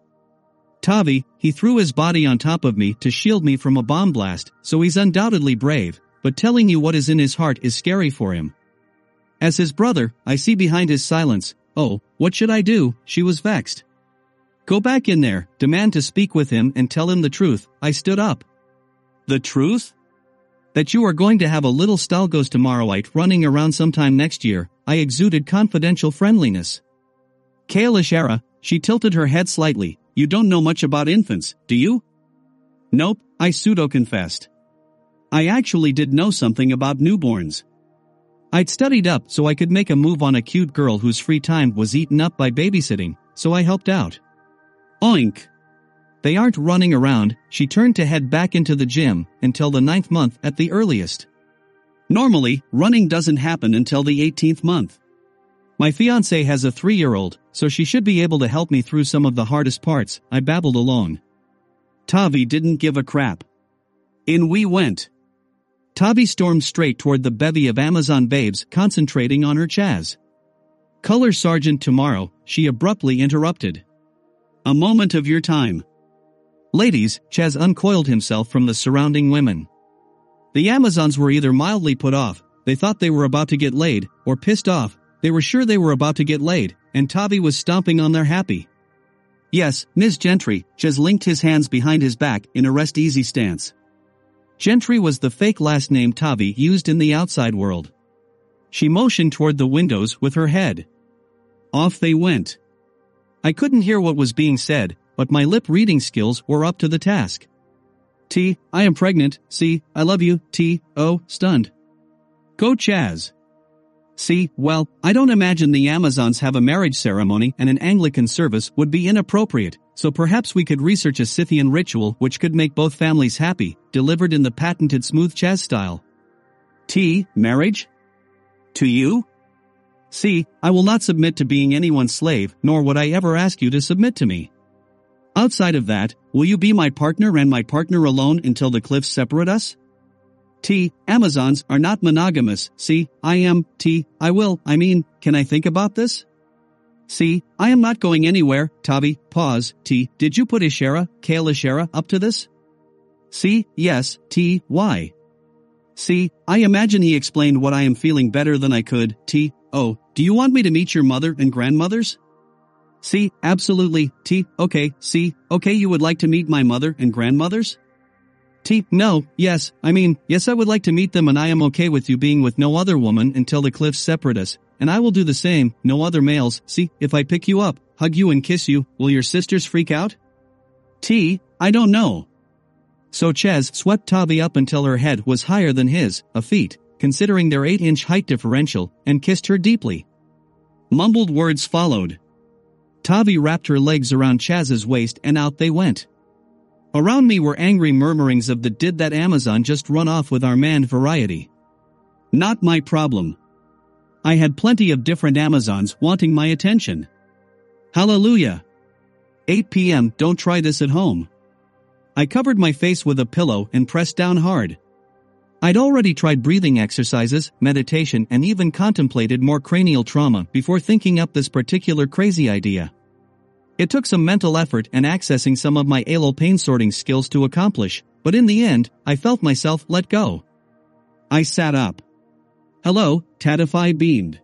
Tavi, he threw his body on top of me to shield me from a bomb blast, so he's undoubtedly brave, but telling you what is in his heart is scary for him. As his brother, I see behind his silence, oh, what should I do? She was vexed. Go back in there, demand to speak with him and tell him the truth. I stood up. The truth? That you are going to have a little Stalgos tomorrowite running around sometime next year, I exuded confidential friendliness. Cáel Ishara she tilted her head slightly, you don't know much about infants, do you? Nope, I pseudo-confessed. I actually did know something about newborns. I'd studied up so I could make a move on a cute girl whose free time was eaten up by babysitting, so I helped out. Oink! They aren't running around, she turned to head back into the gym, until the ninth month at the earliest. Normally, running doesn't happen until the 18th month. My fiance has a three-year-old, so she should be able to help me through some of the hardest parts, I babbled along. Tavi didn't give a crap. In we went. Tavi stormed straight toward the bevy of Amazon babes concentrating on her Chaz. Color Sergeant tomorrow, she abruptly interrupted. A moment of your time. Ladies, Chaz uncoiled himself from the surrounding women. The Amazons were either mildly put off, they thought they were about to get laid, or pissed off, they were sure they were about to get laid, and Tavi was stomping on their happy. Yes, Ms. Gentry, Chaz linked his hands behind his back in a rest easy stance. Gentry was the fake last name Tavi used in the outside world. She motioned toward the windows with her head. Off they went. I couldn't hear what was being said, but my lip reading skills were up to the task. T, I am pregnant, C, I love you, T, O, stunned. Go Chaz. See, well, I don't imagine the Amazons have a marriage ceremony and an Anglican service would be inappropriate, so perhaps we could research a Scythian ritual which could make both families happy, delivered in the patented smooth Chaz style. T. Marriage? To you? See, I will not submit to being anyone's slave, nor would I ever ask you to submit to me. Outside of that, will you be my partner and my partner alone until the cliffs separate us? T. Amazons are not monogamous. C. I am. T. I will. I mean, can I think about this? C. I am not going anywhere. Tavi. Pause. T. Did you put Ishara, Cáel Ishara, up to this? C. Yes. T. Why? C. I imagine he explained what I am feeling better than I could. T. Oh, do you want me to meet your mother and grandmothers? C. Absolutely. T. Okay. C. Okay, you would like to meet my mother and grandmothers? T. No, yes, I mean, yes, I would like to meet them and I am okay with you being with no other woman until the cliffs separate us. And I will do the same, no other males. See, if I pick you up, hug you and kiss you, will your sisters freak out? T. I don't know. So Chaz swept Tavi up until her head was higher than his, a feat, considering their 8-inch height differential, and kissed her deeply. Mumbled words followed. Tavi wrapped her legs around Chaz's waist and out they went. Around me were angry murmurings of the did that Amazon just run off with our man variety. Not my problem. I had plenty of different Amazons wanting my attention. Hallelujah. 8 p.m. Don't try this at home. I covered my face with a pillow and pressed down hard. I'd already tried breathing exercises, meditation, and even contemplated more cranial trauma before thinking up this particular crazy idea. It took some mental effort and accessing some of my ALOL pain sorting skills to accomplish, but in the end, I felt myself let go. I sat up. Hello, Tatify beamed.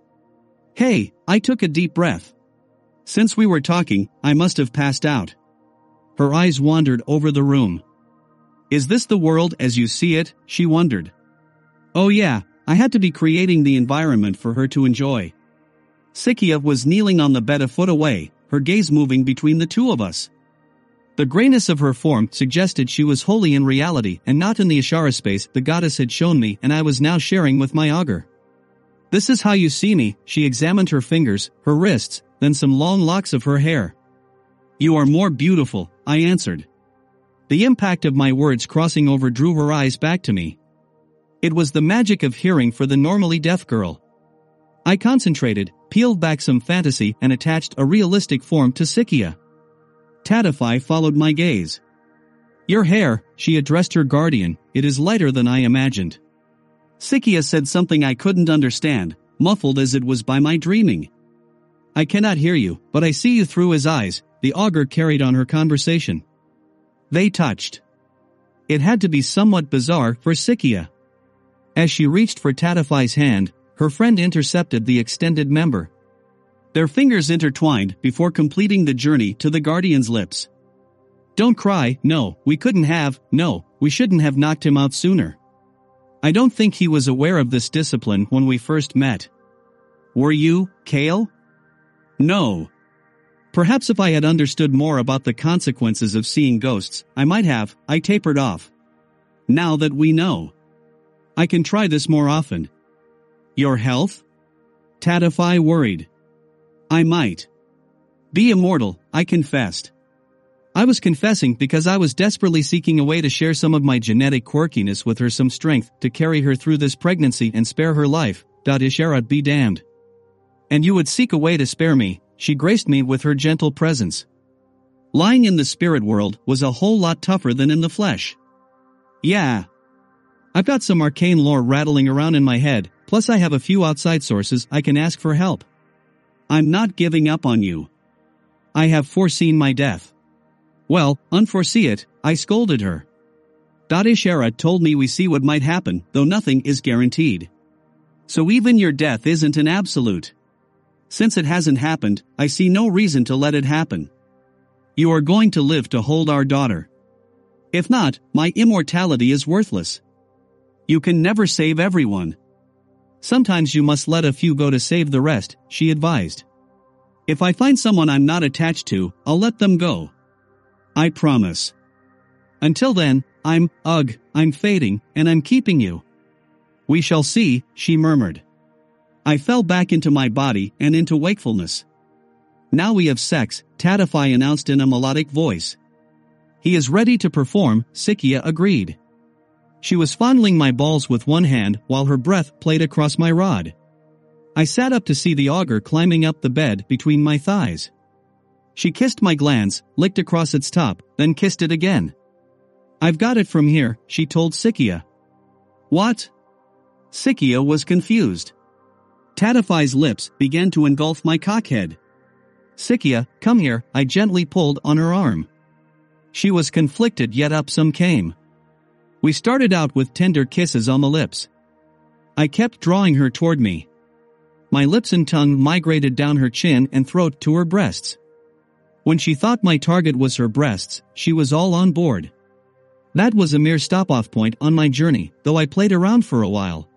Hey, I took a deep breath. Since we were talking, I must have passed out. Her eyes wandered over the room. Is this the world as you see it? She wondered. Oh yeah, I had to be creating the environment for her to enjoy. Sikia was kneeling on the bed a foot away, her gaze moving between the two of us. The grayness of her form suggested she was wholly in reality and not in the Ashara space the goddess had shown me and I was now sharing with my augur. This is how you see me, she examined her fingers, her wrists, then some long locks of her hair. You are more beautiful, I answered. The impact of my words crossing over drew her eyes back to me. It was the magic of hearing for the normally deaf girl. I concentrated, peeled back some fantasy and attached a realistic form to Sikia. Tatify followed my gaze. Your hair, she addressed her guardian, it is lighter than I imagined. Sikia said something I couldn't understand, muffled as it was by my dreaming. I cannot hear you, but I see you through his eyes, the augur carried on her conversation. They touched. It had to be somewhat bizarre for Sikia. As she reached for Tatify's hand, her friend intercepted the extended member. Their fingers intertwined before completing the journey to the guardian's lips. Don't cry, no, we couldn't have, no, we shouldn't have knocked him out sooner. I don't think he was aware of this discipline when we first met. Were you, Cáel? No. Perhaps if I had understood more about the consequences of seeing ghosts, I might have, I tapered off. Now that we know. I can try this more often. Your health? Tatify worried. I might. Be immortal, I confessed. I was confessing because I was desperately seeking a way to share some of my genetic quirkiness with her some strength to carry her through this pregnancy and spare her life. Isharat be damned. And you would seek a way to spare me, she graced me with her gentle presence. Lying in the spirit world was a whole lot tougher than in the flesh. Yeah. I've got some arcane lore rattling around in my head, plus I have a few outside sources I can ask for help. I'm not giving up on you. I have foreseen my death. Well, unforesee it, I scolded her. Dadishara told me we see what might happen, though nothing is guaranteed. So even your death isn't an absolute. Since it hasn't happened, I see no reason to let it happen. You are going to live to hold our daughter. If not, my immortality is worthless. You can never save everyone. Sometimes you must let a few go to save the rest, she advised. If I find someone I'm not attached to, I'll let them go. I promise. Until then, I'm, ugh, I'm fading, and I'm keeping you. We shall see, she murmured. I fell back into my body and into wakefulness. Now we have sex, Tatify announced in a melodic voice. He is ready to perform, Sikia agreed. She was fondling my balls with one hand while her breath played across my rod. I sat up to see the augur climbing up the bed between my thighs. She kissed my glands, licked across its top, then kissed it again. I've got it from here, she told Sikia. What? Sikia was confused. Tatify's lips began to engulf my cockhead. Sikia, come here, I gently pulled on her arm. She was conflicted yet up some came. We started out with tender kisses on the lips. I kept drawing her toward me. My lips and tongue migrated down her chin and throat to her breasts. When she thought my target was her breasts, she was all on board. That was a mere stop-off point on my journey, though I played around for a while.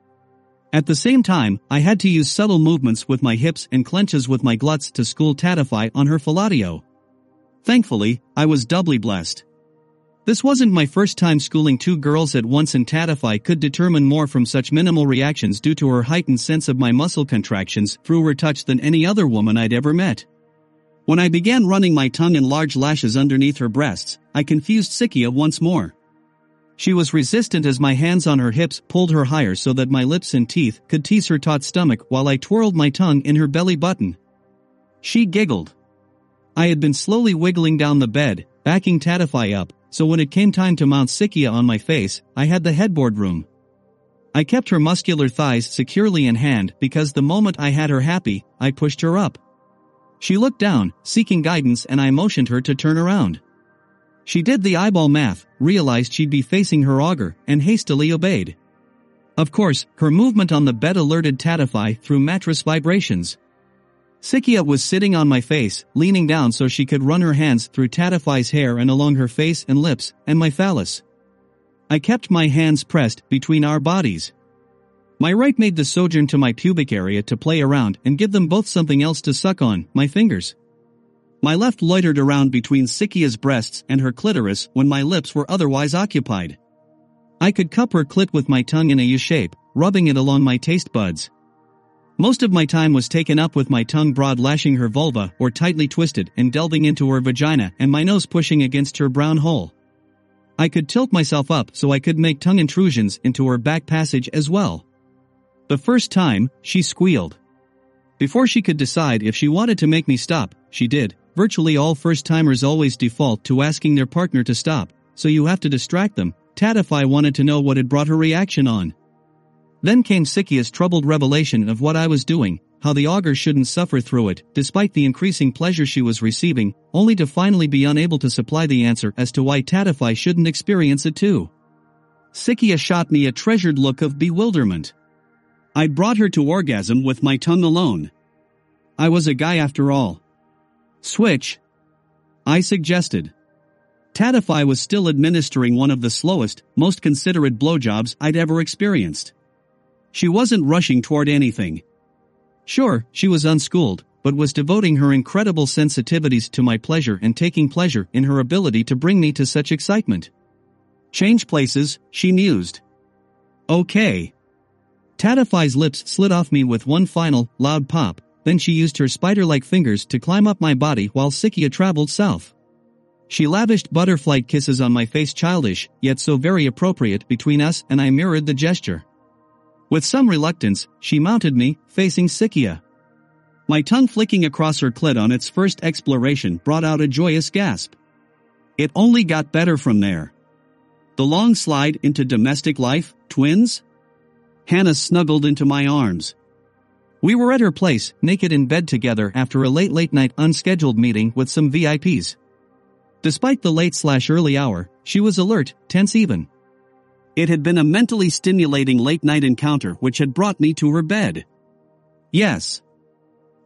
At the same time, I had to use subtle movements with my hips and clenches with my gluts to school Tatify on her fellatio. Thankfully, I was doubly blessed. This wasn't my first time schooling two girls at once and Tatify could determine more from such minimal reactions due to her heightened sense of my muscle contractions through her touch than any other woman I'd ever met. When I began running my tongue in large lashes underneath her breasts, I confused Sikia once more. She was resistant as my hands on her hips pulled her higher so that my lips and teeth could tease her taut stomach while I twirled my tongue in her belly button. She giggled. I had been slowly wiggling down the bed, backing Tatify up, so when it came time to mount Sikia on my face, I had the headboard room. I kept her muscular thighs securely in hand because the moment I had her happy, I pushed her up. She looked down, seeking guidance and I motioned her to turn around. She did the eyeball math, realized she'd be facing her augur, and hastily obeyed. Of course, her movement on the bed alerted Tatify through mattress vibrations. Sikia was sitting on my face, leaning down so she could run her hands through Tatify's hair and along her face and lips, and my phallus. I kept my hands pressed between our bodies. My right made the sojourn to my pubic area to play around and give them both something else to suck on, my fingers. My left loitered around between Sikia's breasts and her clitoris when my lips were otherwise occupied. I could cup her clit with my tongue in a U shape, rubbing it along my taste buds. Most of my time was taken up with my tongue broad lashing her vulva or tightly twisted and delving into her vagina and my nose pushing against her brown hole. I could tilt myself up so I could make tongue intrusions into her back passage as well. The first time, she squealed. Before she could decide if she wanted to make me stop, she did, Virtually all first-timers always default to asking their partner to stop, so you have to distract them. Tatify wanted to know what had brought her reaction on. Then came Sikia's troubled revelation of what I was doing, how the augur shouldn't suffer through it, despite the increasing pleasure she was receiving, only to finally be unable to supply the answer as to why Tatify shouldn't experience it too. Sikia shot me a treasured look of bewilderment. I'd brought her to orgasm with my tongue alone. I was a guy after all. Switch. I suggested. Tatify was still administering one of the slowest, most considerate blowjobs I'd ever experienced. She wasn't rushing toward anything. Sure, she was unschooled, but was devoting her incredible sensitivities to my pleasure and taking pleasure in her ability to bring me to such excitement. Change places, she mused. Okay. Tatify's lips slid off me with one final, loud pop, then she used her spider-like fingers to climb up my body while Sikia traveled south. She lavished butterfly kisses on my face childish, yet so very appropriate between us and I mirrored the gesture. With some reluctance, she mounted me, facing Sikia. My tongue flicking across her clit on its first exploration brought out a joyous gasp. It only got better from there. The long slide into domestic life, twins? Hannah snuggled into my arms. We were at her place, naked in bed together after a late late night unscheduled meeting with some VIPs. Despite the late slash early hour, she was alert, tense even. It had been a mentally stimulating late night encounter which had brought me to her bed. Yes.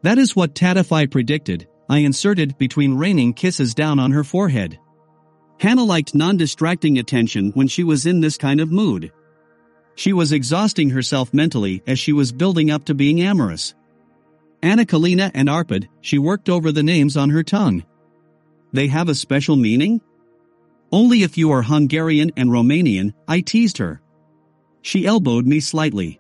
That is what Tatify predicted, I inserted between raining kisses down on her forehead. Hannah liked non-distracting attention when she was in this kind of mood. She was exhausting herself mentally as she was building up to being amorous. Anna Kalina and Arpad, she worked over the names on her tongue. They have a special meaning? Only if you are Hungarian and Romanian, I teased her. She elbowed me slightly.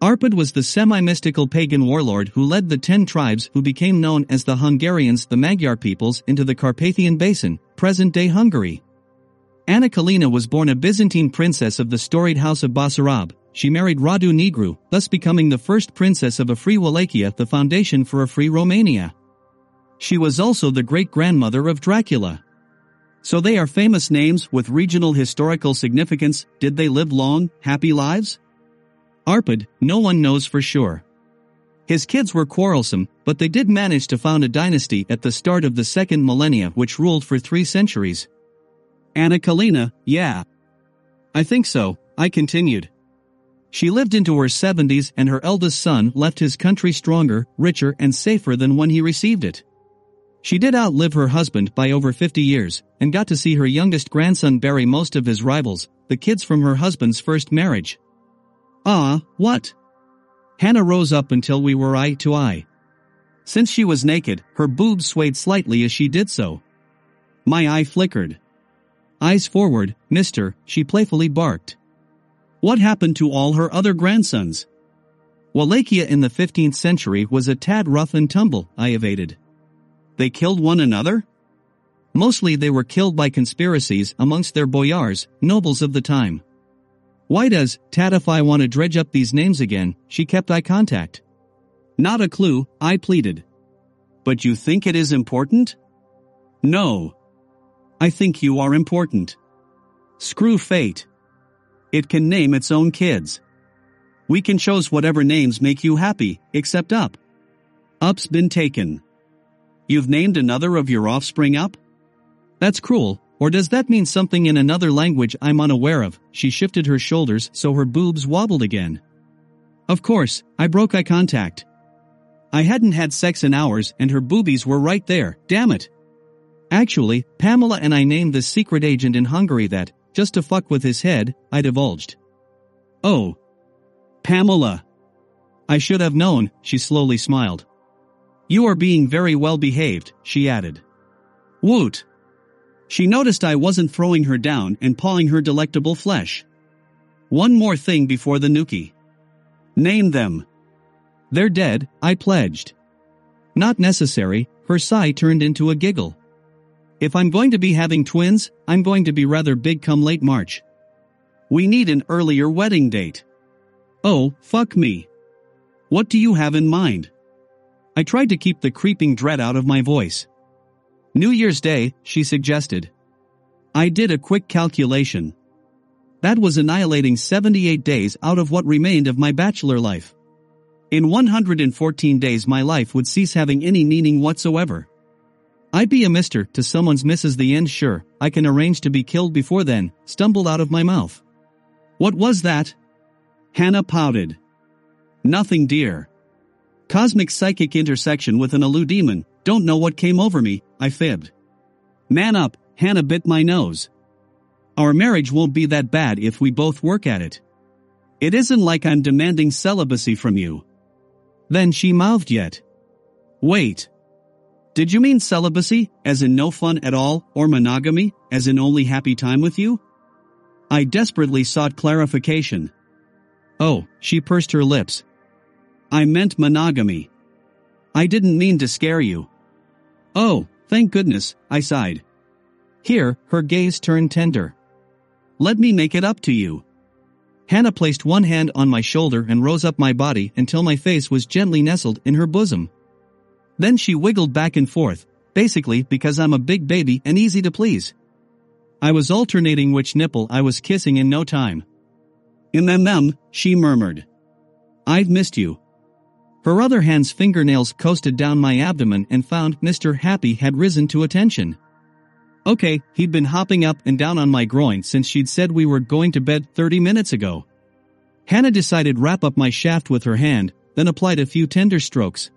Arpad was the semi-mystical pagan warlord who led the ten tribes who became known as the Hungarians the Magyar peoples into the Carpathian Basin, present-day Hungary. Anna Kalina was born a Byzantine princess of the storied house of Basarab. She married Radu Negru, thus becoming the first princess of a free Wallachia the foundation for a free Romania. She was also the great-grandmother of Dracula. So they are famous names with regional historical significance, did they live long, happy lives? Arpad, no one knows for sure. His kids were quarrelsome, but they did manage to found a dynasty at the start of the second millennia which ruled for three centuries. Anna Kalina, yeah. I think so, I continued. She lived into her 70s and her eldest son left his country stronger, richer and safer than when he received it. She did outlive her husband by over 50 years, and got to see her youngest grandson bury most of his rivals, the kids from her husband's first marriage. Ah, what? Hannah rose up until we were eye to eye. Since she was naked, her boobs swayed slightly as she did so. My eye flickered. Eyes forward, mister, she playfully barked. What happened to all her other grandsons? Wallachia in the 15th century was a tad rough and tumble, I evaded. They killed one another? Mostly they were killed by conspiracies amongst their boyars, nobles of the time. Why does Tatify want to dredge up these names again? She kept eye contact. Not a clue, I pleaded. But you think it is important? No. I think you are important. Screw fate. It can name its own kids. We can choose whatever names make you happy, except Up. Up's been taken. You've named another of your offspring Up? That's cruel, or does that mean something in another language I'm unaware of? She shifted her shoulders so her boobs wobbled again. Of course, I broke eye contact. I hadn't had sex in hours and her boobies were right there, damn it. Actually, Pamela and I named the secret agent in Hungary that, just to fuck with his head, I divulged. Oh. Pamela. I should have known, she slowly smiled. You are being very well behaved, she added. Woot. She noticed I wasn't throwing her down and pawing her delectable flesh. One more thing before the Nuki. Name them. They're dead, I pledged. Not necessary, her sigh turned into a giggle. If I'm going to be having twins, I'm going to be rather big come late March. We need an earlier wedding date. Oh, fuck me. What do you have in mind? I tried to keep the creeping dread out of my voice. New Year's Day, she suggested. I did a quick calculation. That was annihilating 78 days out of what remained of my bachelor life. In 114 days my life would cease having any meaning whatsoever. I'd be a mister to someone's Mrs. The End sure, I can arrange to be killed before then, stumbled out of my mouth. What was that? Hannah pouted. Nothing dear. Cosmic psychic intersection with an Alu demon, don't know what came over me, I fibbed. Man up, Hannah bit my nose. Our marriage won't be that bad if we both work at it. It isn't like I'm demanding celibacy from you. Then she mouthed yet. Wait. Did you mean celibacy, as in no fun at all, or monogamy, as in only happy time with you? I desperately sought clarification. Oh, she pursed her lips. I meant monogamy. I didn't mean to scare you. Oh, thank goodness, I sighed. Here, her gaze turned tender. Let me make it up to you. Hannah placed one hand on my shoulder and rose up my body until my face was gently nestled in her bosom. Then she wiggled back and forth, basically because I'm a big baby and easy to please. I was alternating which nipple I was kissing in no time. Mm, she murmured. I've missed you. Her other hand's fingernails coasted down my abdomen and found Mr. Happy had risen to attention. Okay, he'd been hopping up and down on my groin since she'd said we were going to bed 30 minutes ago. Hannah decided wrap up my shaft with her hand, then applied a few tender strokes.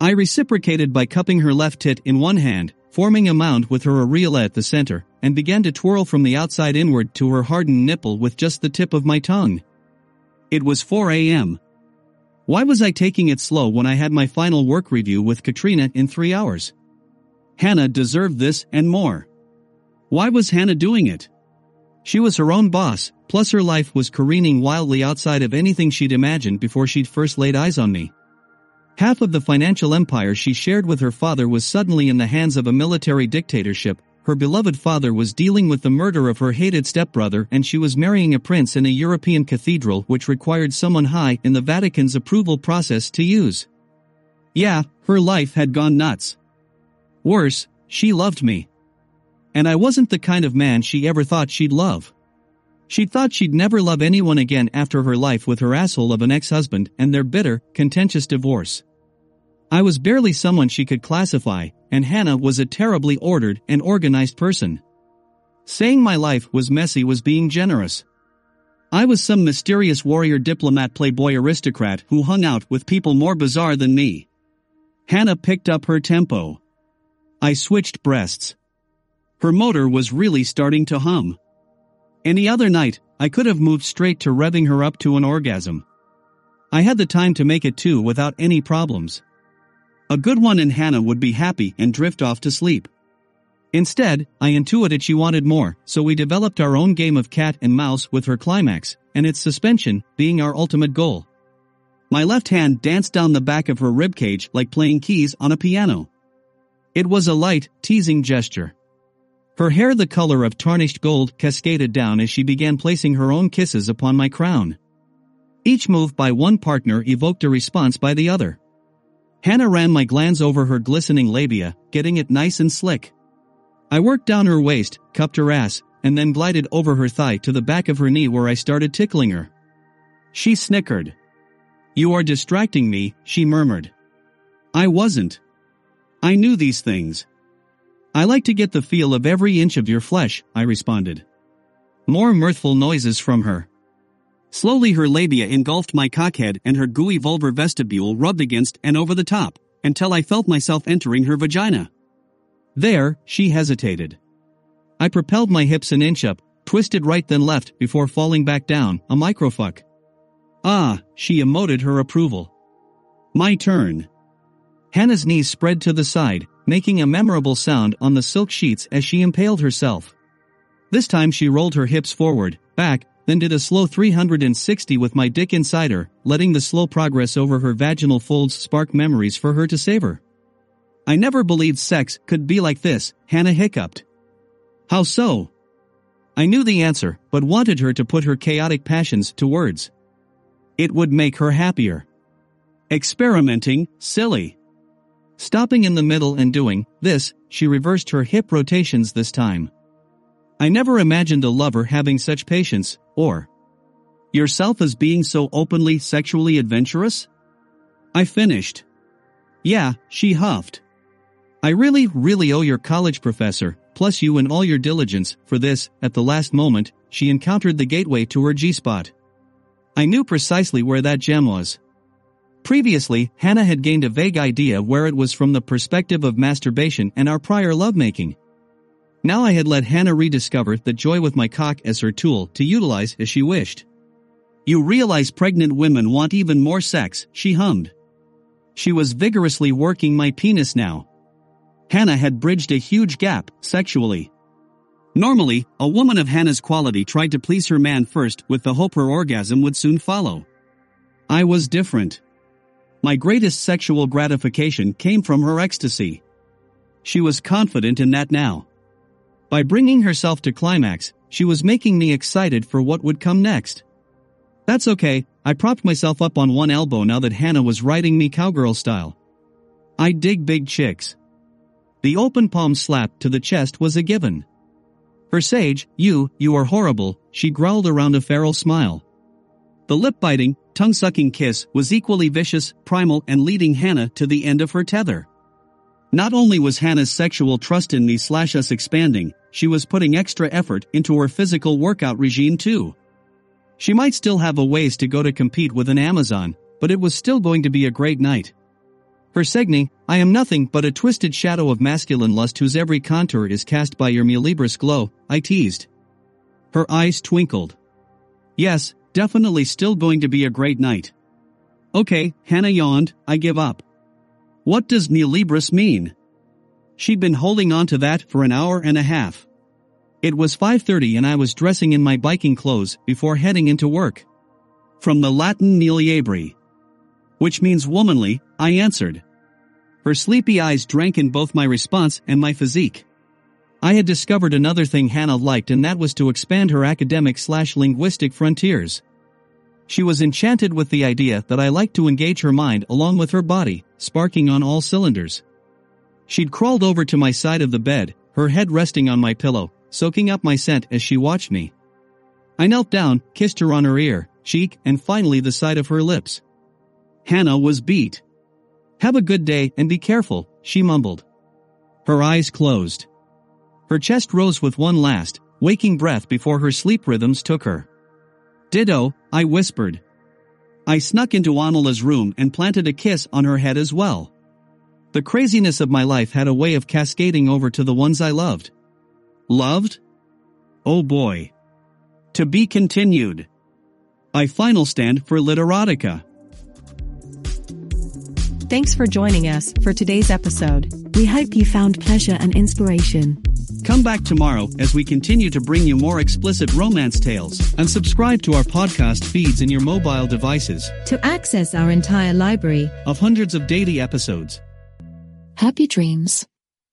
I reciprocated by cupping her left tit in one hand, forming a mound with her areola at the center, and began to twirl from the outside inward to her hardened nipple with just the tip of my tongue. It was 4 a.m. Why was I taking it slow when I had my final work review with Katrina in three hours? Hannah deserved this and more. Why was Hannah doing it? She was her own boss, plus her life was careening wildly outside of anything she'd imagined before she'd first laid eyes on me. Half of the financial empire she shared with her father was suddenly in the hands of a military dictatorship, her beloved father was dealing with the murder of her hated stepbrother and she was marrying a prince in a European cathedral which required someone high in the Vatican's approval process to use. Yeah, her life had gone nuts. Worse, she loved me. And I wasn't the kind of man she ever thought she'd love. She thought she'd never love anyone again after her life with her asshole of an ex-husband and their bitter, contentious divorce. I was barely someone she could classify, and Hannah was a terribly ordered and organized person. Saying my life was messy was being generous. I was some mysterious warrior diplomat playboy aristocrat who hung out with people more bizarre than me. Hannah picked up her tempo. I switched breasts. Her motor was really starting to hum. Any other night, I could have moved straight to revving her up to an orgasm. I had the time to make it too without any problems. A good one and Hannah would be happy and drift off to sleep. Instead, I intuited she wanted more, so we developed our own game of cat and mouse with her climax, and its suspension being our ultimate goal. My left hand danced down the back of her ribcage like playing keys on a piano. It was a light, teasing gesture. Her hair the color of tarnished gold cascaded down as she began placing her own kisses upon my crown. Each move by one partner evoked a response by the other. Hannah ran my glans over her glistening labia, getting it nice and slick. I worked down her waist, cupped her ass, and then glided over her thigh to the back of her knee where I started tickling her. She snickered. You are distracting me, she murmured. I wasn't. I knew these things. I like to get the feel of every inch of your flesh, I responded. More mirthful noises from her. Slowly her labia engulfed my cockhead and her gooey vulvar vestibule rubbed against and over the top, until I felt myself entering her vagina. There, she hesitated. I propelled my hips an inch up, twisted right then left before falling back down, a microfuck. Ah, she emoted her approval. My turn. Hannah's knees spread to the side, making a memorable sound on the silk sheets as she impaled herself. This time she rolled her hips forward, back, then did a slow 360 with my dick inside her, letting the slow progress over her vaginal folds spark memories for her to savor. I never believed sex could be like this, Hannah hiccuped. How so? I knew the answer, but wanted her to put her chaotic passions to words. It would make her happier. Experimenting, silly. Stopping in the middle and doing this, she reversed her hip rotations this time. I never imagined a lover having such patience, or yourself as being so openly sexually adventurous? I finished. Yeah, she huffed. I really, really owe your college professor, plus you and all your diligence, for this, at the last moment, she encountered the gateway to her G-spot. I knew precisely where that gem was. Previously, Hannah had gained a vague idea where it was from the perspective of masturbation and our prior lovemaking. Now I had let Hannah rediscover the joy with my cock as her tool to utilize as she wished. You realize pregnant women want even more sex, she hummed. She was vigorously working my penis now. Hannah had bridged a huge gap, sexually. Normally, a woman of Hannah's quality tried to please her man first with the hope her orgasm would soon follow. I was different. My greatest sexual gratification came from her ecstasy. She was confident in that now. By bringing herself to climax, she was making me excited for what would come next. That's okay, I propped myself up on one elbow now that Hannah was riding me cowgirl style. I dig big chicks. The open palm slap to the chest was a given. Her sage, you, you are horrible, she growled around a feral smile. The lip-biting, tongue-sucking kiss was equally vicious, primal and leading Hannah to the end of her tether. Not only was Hannah's sexual trust in me slash us expanding, she was putting extra effort into her physical workout regime too. She might still have a ways to go to compete with an Amazon, but it was still going to be a great night. For Segni, I am nothing but a twisted shadow of masculine lust whose every contour is cast by your Mulibris glow, I teased. Her eyes twinkled. Yes, definitely still going to be a great night. Okay, Hannah yawned, I give up. What does Mulibris mean? She'd been holding on to that for an hour and a half. It was 5.30 and I was dressing in my biking clothes before heading into work. From the Latin Niliabri, which means womanly, I answered. Her sleepy eyes drank in both my response and my physique. I had discovered another thing Hannah liked and that was to expand her academic slash linguistic frontiers. She was enchanted with the idea that I liked to engage her mind along with her body, sparking on all cylinders. She'd crawled over to my side of the bed, her head resting on my pillow, soaking up my scent as she watched me. I knelt down, kissed her on her ear, cheek, and finally the side of her lips. Hannah was beat. Have a good day and be careful, she mumbled. Her eyes closed. Her chest rose with one last, waking breath before her sleep rhythms took her. Ditto, I whispered. I snuck into Anala's room and planted a kiss on her head as well. The craziness of my life had a way of cascading over to the ones I loved. Loved? Oh boy. To be continued. I FinalStand for Literotica. Thanks for joining us for today's episode. We hope you found pleasure and inspiration. Come back tomorrow as we continue to bring you more explicit romance tales and subscribe to our podcast feeds in your mobile devices To access our entire library, of hundreds of daily episodes. Happy dreams.